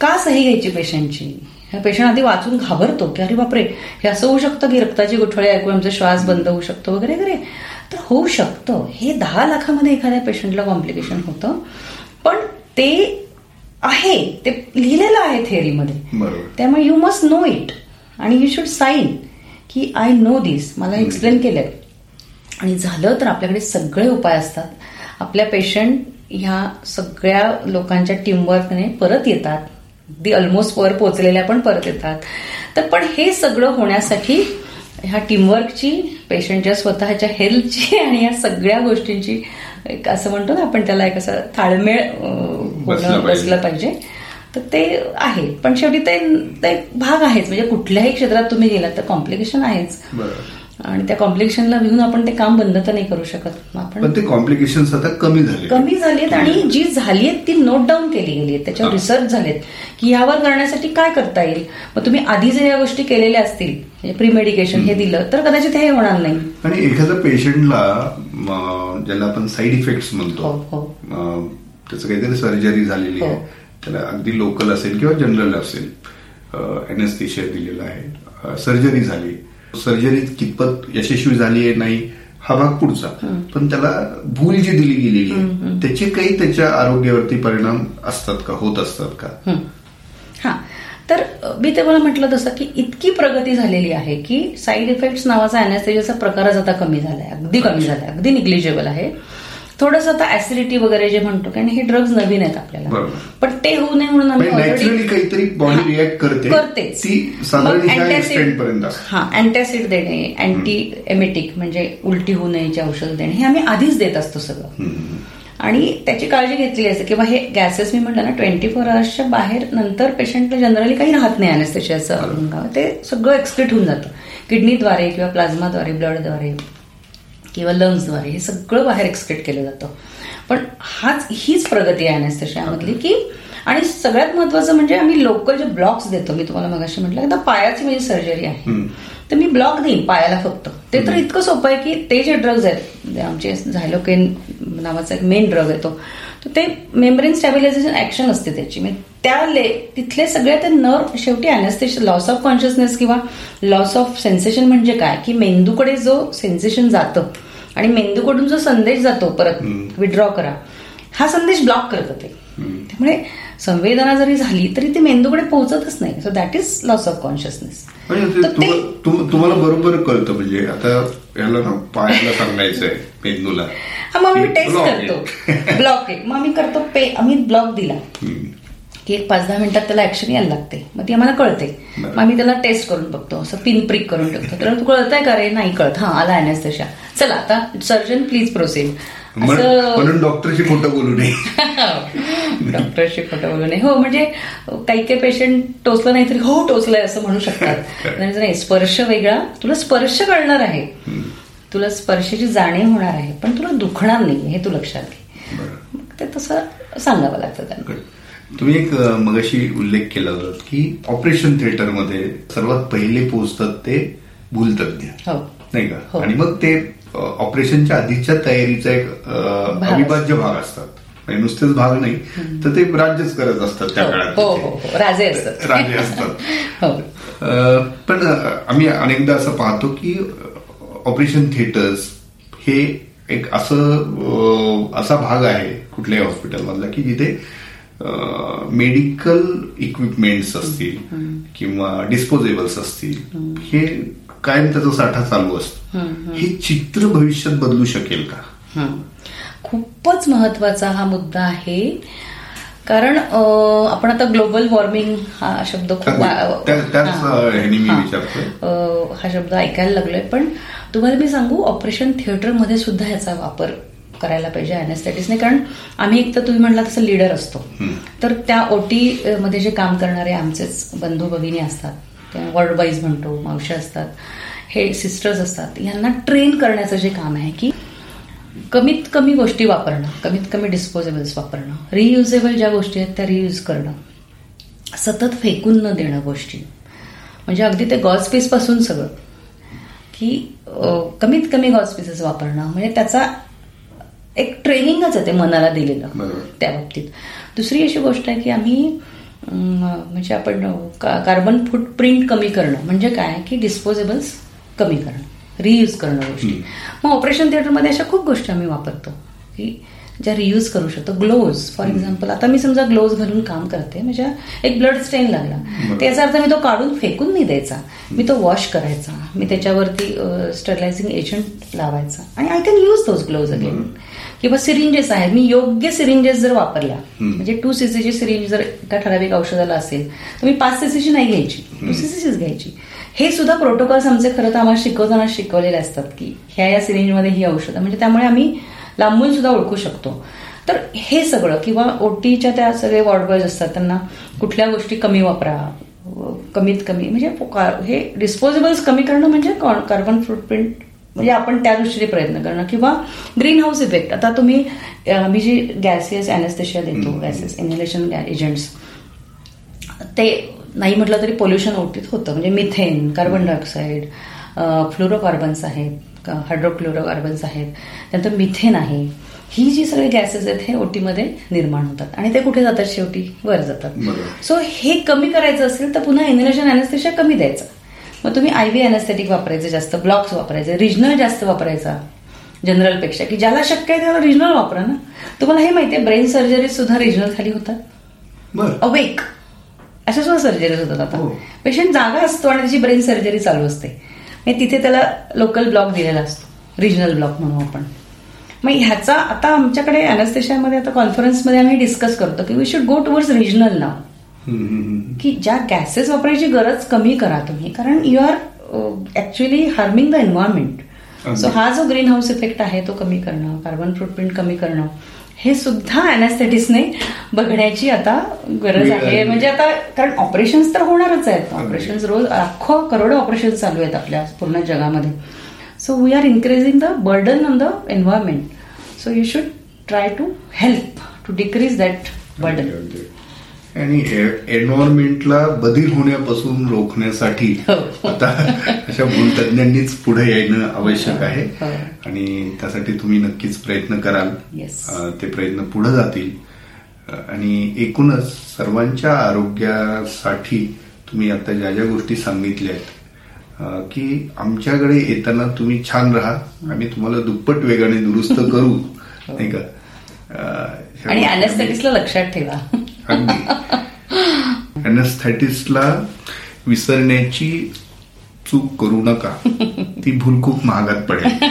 का सही घ्यायची पेशंटची पेशंट आधी वाचून घाबरतो की अरे बापरे हे असं होऊ शकतं की रक्ताची गुठळे ऐकून आमचा श्वास बंद होऊ शकतो वगैरे वगैरे? तर होऊ शकतं. हे दहा लाखामध्ये एखाद्या पेशंटला कॉम्प्लिकेशन होतं. पण ते आहे ते लिहिलेलं आहे थेअरीमध्ये. त्यामुळे यू मस्ट नो इट आणि यू शुड साईन की आय नो दिस मला एक्सप्लेन केलंय. आणि झालं तर आपल्याकडे सगळे उपाय असतात. आपल्या पेशंट ह्या सगळ्या लोकांच्या टीमवर्कने परत येतात. दी ऑलमोस्ट वर पोहोचलेल्या पण परत येतात. तर पण हे सगळं होण्यासाठी ह्या टीमवर्कची पेशंटच्या स्वतःच्या हेल्थची आणि या सगळ्या गोष्टींची एक असं म्हणतो ना आपण त्याला एक असं ताळमेळ बसला पाहिजे. तर ते आहे. पण शेवटी ते भाग आहेच. म्हणजे कुठल्याही क्षेत्रात तुम्ही गेलात तर कॉम्प्लिकेशन आहेच. आणि त्या कॉम्प्लिकेशनला भिवून आपण ते काम बंद तर नाही करू शकत. आपण पण ते कॉम्प्लिकेशन आता कमी झाले कमी झालीत आणि जी झाली आहेत ती नोट डाऊन केली गेली आहेत. त्याच्यावर रिसर्च झालेत की यावर करण्यासाठी काय करता येईल? मग तुम्ही आधी जर या गोष्टी केलेल्या असतील म्हणजे प्री मेडिकेशन हे दिलं तर कदाचित हे होणार नाही. आणि एखाद्या पेशंटला ज्याला आपण साईड इफेक्ट्स म्हणतो हो हो. त्याचं काहीतरी सर्जरी झालेली आहे. हो. त्याला अगदी लोकल असेल किंवा जनरल असेल एनएसथिशिया दिलेला आहे सर्जरी झाली. सर्जरी कितपत यशस्वी झाली आहे नाही हा भाग पुढचा. पण त्याला भूल जी दिली गेलेली आहे त्याचे काही त्याच्या आरोग्यावरती परिणाम असतात का होत असतात का? हं. तर मी ते मला म्हटलं तसं की इतकी प्रगती झालेली आहे की साईड इफेक्ट्स नावाचा अॅनेस्थेजियाचा प्रकारच आता कमी झालाय अगदी कमी झालाय अगदी निग्लिजेबल आहे. थोडंसं आता ऍसिडिटी वगैरे जे म्हणतो कारण हे ड्रग्ज नवीन आहेत आपल्याला. पण ते होऊ नये म्हणून आम्ही नॅचरली already- काहीतरी बॉडी रिॲक्ट करते. करतेच. हा अँटॅसिड देणे अँटी एमेटिक म्हणजे उलटी होऊ नयेची औषध देणे हे आम्ही आधीच देत असतो सगळं. आणि त्याची काळजी घेतली असते किंवा हे गॅसेस मी म्हटलं ना ट्वेंटी फोर आवर्सच्या बाहेर नंतर पेशंटला जनरली काही राहत नाही अनेस्थेशियाचं अंगावर ते सगळं एक्सक्रीट होऊन जातं. किडनीद्वारे किंवा प्लाझ्माद्वारे ब्लडद्वारे किंवा लंग्सद्वारे हे सगळं बाहेर एक्सक्रीट केलं जातं. पण हाच हीच प्रगती आहे अनेस्थेशियामधली की आणि सगळ्यात महत्वाचं म्हणजे आम्ही लोकल जे ब्लॉक्स देतो मी तुम्हाला मगाशी म्हटलं आता पायाची माझी सर्जरी आहे. तर मी ब्लॉक देईन पायाला फक्त. ते तर इतकं सोपं आहे की ते जे ड्रग्ज आहेत आमचे झायलोकेन नावाचा एक मेन ड्रग आहे तो तर ते मेम्ब्रेन स्टॅबिलायझेशन ऍक्शन असते त्याची. म्हणजे त्या ले तिथले सगळे ते नर्व शेवटी अॅनेस्थेशन लॉस ऑफ कॉन्शियसनेस किंवा लॉस ऑफ सेन्सेशन म्हणजे काय? की मेंदूकडे जो सेन्सेशन जातं आणि मेंदूकडून जो संदेश जातो परत विड्रॉ करा हा संदेश ब्लॉक करतं ते त्यामुळे संवेदना जरी झाली तरी ती मेंदूकडे पोहोचतच नाही. So that is loss of consciousness तुम्हाला बरोबर कळतं. म्हणजे आता याला ना पायाला सांगायचंय मेंदूला. मग आम्ही टेस्ट करतो. ब्लॉक आहे मग आम्ही करतो पे आम्ही ब्लॉक दिला. की एक पाच दहा मिनिटात त्याला ऍक्शन यायला लागते. मग ती आम्हाला कळते. मग आम्ही त्याला टेस्ट करून बघतो. असं पिन प्रिक करून टाकतो तर तू कळतंय का रे? नाही कळत. हा आला अॅनेस्थेशिया चला आता सर्जन प्लीज प्रोसीड म्हणून डॉक्टरशी खोटं बोलू नये. डॉक्टरशी खोटं बोलू नये. हो म्हणजे काही काही पेशंट टोचलं नाही तरी हो टोचलंय असं म्हणू शकतात. नाही स्पर्श वेगळा. तुला स्पर्श कळणार आहे. तुला स्पर्शाची जाणीव होणार आहे. पण तुला दुखणार नाही हे तू लक्षात घे. ते तसं सांगावं लागतं त्यांना. तुम्ही एक मगाशी उल्लेख केला होता की ऑपरेशन थिएटरमध्ये सर्वात पहिले पोहोचतात ते भूलतज्ञ हो. नाही का? हो. आणि मग ते ऑपरेशनच्या आधीच्या तयारीचा एक अविभाज्य भाग असतात. म्हणजे नुसतेच भाग नाही तर ते राज्यच करत असतात त्या हो काळात. हो हो हो. राजे असतात. राजे असतात. पण आम्ही अनेकदा असं पाहतो की ऑपरेशन थिएटर्स हे एक असं असा भाग आहे कुठल्याही हॉस्पिटलमधला की जिथे मेडिकल इक्विपमेंट्स असतील किंवा डिस्पोजेबल्स असतील हे कायम त्याचा साठा चालू असतो. हे चित्र भविष्यात बदलू शकेल का. खूपच महत्त्वाचा हा मुद्दा आहे. कारण आपण आता ग्लोबल वॉर्मिंग हा शब्द खूप हा. शब्द ऐकायला लागलोय. पण तुम्हाला मी सांगू ऑपरेशन थिएटरमध्ये सुद्धा याचा वापर करायला पाहिजे अॅनेस्थेटिक्सने कारण आम्ही एक तर तुम्ही म्हणला तसं लीडर असतो. तर त्या ओटी मध्ये जे काम करणारे आमचेच बंधू भगिनी असतात. वर्ल्ड वाईज म्हणतो मावशी असतात. हे सिस्टर्स असतात. यांना ट्रेन करण्याचं जे काम आहे की कमीत कमी गोष्टी वापरणं कमीत कमी डिस्पोजेबल्स वापरणं. रियुजेबल ज्या गोष्टी आहेत त्या रियूज करणं. सतत फेकून न देणं गोष्टी. म्हणजे अगदी ते गॉज पीसपासून सगळं. की कमीत कमी गॉज पीसेस वापरणं. म्हणजे त्याचा एक ट्रेनिंगच आहे ते मनाला दिलेलं. त्या बाबतीत. दुसरी अशी गोष्ट आहे की आम्ही म्हणजे आपण कार्बन फूटप्रिंट कमी करणं. म्हणजे काय? की डिस्पोजेबल्स कमी करणं. रियूज करणं गोष्टी. मग ऑपरेशन थिएटरमध्ये अशा खूप गोष्टी आम्ही वापरतो. की ज्या रियूज करू शकतो. ग्लोव्ज फॉर एक्झाम्पल आता मी समजा ग्लोव्ज घालून काम करते. म्हणजे एक ब्लड स्टेन लागला. तर याचा अर्थ मी तो काढून फेकून नाही द्यायचा. मी तो वॉश करायचा. मी त्याच्यावरती स्टरलायझिंग एजंट लावायचा. आणि I can use those gloves again किंवा सिरिंजेस आहेत. मी योग्य सिरिंजेस जर वापरल्या म्हणजे टू सीसीची सिरिंज जर एका ठराविक औषधाला असेल तर मी पाच सीसीची नाही घ्यायची. टू सीसीचीच घ्यायची. हे सुद्धा प्रोटोकॉल्स आमचे खरं तर आम्हाला शिकवताना शिकवलेले असतात की ह्या या सिरिंजमध्ये ही औषधं म्हणजे त्यामुळे आम्ही लांबून सुद्धा ओळखू शकतो. तर हे सगळं किंवा ओटीच्या त्या सगळे वॉर्ड बॉयज असतात त्यांना कुठल्या गोष्टी कमी वापरा कमीत कमी म्हणजे हे डिस्पोजेबल्स कमी करणं म्हणजे कार्बन फुटप्रिंट म्हणजे आपण त्या दृष्टीने प्रयत्न करणं. किंवा ग्रीन हाऊस इफेक्ट आता तुम्ही मी जी गॅसेस अॅनेस्थेशिया देतो गॅसेस इन्हेलेशन एजंट्स ते नाही म्हटलं तरी पोल्युशन ओटीत होतं. म्हणजे मिथेन कार्बन डायऑक्साईड फ्लोरोकार्बन्स आहेत हायड्रोक्लोरोकार्बन्स आहेत. त्यानंतर मिथेन आहे. ही जी सगळी गॅसेस आहेत हे ओटीमध्ये निर्माण होतात. आणि ते कुठे जातात? शेवटी वर जातात. सो हे कमी करायचं असेल तर पुन्हा इन्हेलेशन अॅनेस्थेशिया कमी द्यायचं. मग तुम्ही आय व्ही अॅनेस्थेटिक वापरायचं जास्त ब्लॉक्स वापरायचे रिजनल जास्त वापरायचा. जनरलपेक्षा की ज्याला शक्य आहे त्याला रिजनल वापरा ना. तुम्हाला हे माहितीये ब्रेन सर्जरी सुद्धा रिजनल खाली होतात. अवेक अशा सुद्धा सर्जरीज होतात आता. हो. पेशंट जागा असतो आणि त्याची ब्रेन सर्जरी चालू असते. म्हणजे तिथे त्याला लोकल ब्लॉक दिलेला असतो. रिजनल ब्लॉक म्हणू आपण. मग ह्याचा आता आमच्याकडे अॅनस्थेशियामध्ये आता कॉन्फरन्समध्ये आम्ही डिस्कस करतो की we should go towards regional नाव. की ज्या गॅसेस वापरायची गरज कमी करा तुम्ही. कारण you are actually harming the environment. So हा जो ग्रीन हाऊस इफेक्ट आहे तो कमी करणं कार्बन फुटप्रिंट कमी करणं हे सुद्धा अॅनास्थेटिसने बघण्याची आता गरज आहे. म्हणजे आता कारण ऑपरेशन्स तर होणारच आहेत. ऑपरेशन्स रोज लाखो करोडो ऑपरेशन चालू आहेत आपल्या पूर्ण जगामध्ये. So we are increasing the burden on the environment so you should try to help to decrease that burden आणि एन्व्हायरमेंटला बधीर होण्यापासून रोखण्यासाठी हो. आता अशा भूलतज्ञांनीच पुढे येणं आवश्यक आहे. हो. आणि त्यासाठी तुम्ही नक्कीच प्रयत्न कराल. ते प्रयत्न पुढे जातील. आणि एकूणच सर्वांच्या आरोग्यासाठी तुम्ही आता ज्या ज्या गोष्टी सांगितल्या आहेत की आमच्याकडे येताना तुम्ही छान राहा. आम्ही तुम्हाला दुप्पट वेगाने दुरुस्त करू. नाही का? आणि लक्षात ठेवा. अगदी विसरण्याची चूक करू नका. ती भूल खूप महागात पडेल.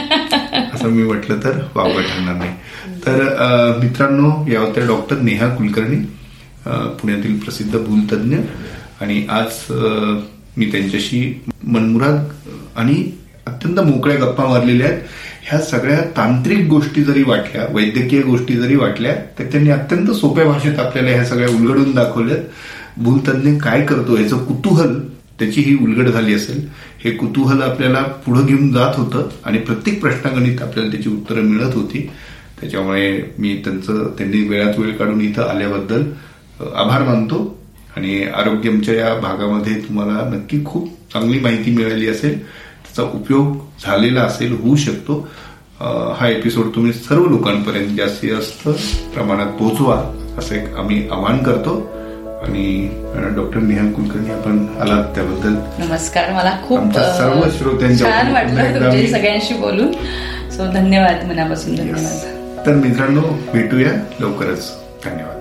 असं मी म्हटलं तर वावगं ठरणार नाही. तर मित्रांनो या होत्या डॉक्टर नेहा कुलकर्णी पुण्यातील प्रसिद्ध भूलतज्ञ आणि आज मी त्यांच्याशी मनमुराग आणि अत्यंत मोकळ्या गप्पा मारलेल्या आहेत. ह्या सगळ्या तांत्रिक गोष्टी जरी वाटल्या वैद्यकीय गोष्टी जरी वाटल्या तर त्यांनी अत्यंत सोप्या भाषेत आपल्याला ह्या सगळ्या उलगडून दाखवल्यात. भूलतज्ञ काय करतो याचं कुतूहल त्याची ही उलगड झाली असेल. हे कुतूहल आपल्याला पुढे घेऊन जात होतं आणि प्रत्येक प्रश्नागणित आपल्याला त्याची उत्तरं मिळत होती. त्याच्यामुळे मी त्यांचं त्यांनी वेळात वेळ काढून इथं आल्याबद्दल आभार मानतो. आणि आरोग्यमच्या या भागामध्ये तुम्हाला नक्की खूप चांगली माहिती मिळाली असेल. त्याचा उपयोग झालेला असेल होऊ शकतो. हा एपिसोड तुम्ही सर्व लोकांपर्यंत जास्तीत जास्त प्रमाणात पोहोचवा असं एक आम्ही आवाहन करतो. आणि डॉक्टर नेहा कुलकर्णी आपण आलात त्याबद्दल. नमस्कार मला खूप सर्व श्रोत्यांच्या सगळ्यांशी बोलून. सो धन्यवाद मनापासून धन्यवाद. तर मित्रांनो भेटूया लवकरच. धन्यवाद.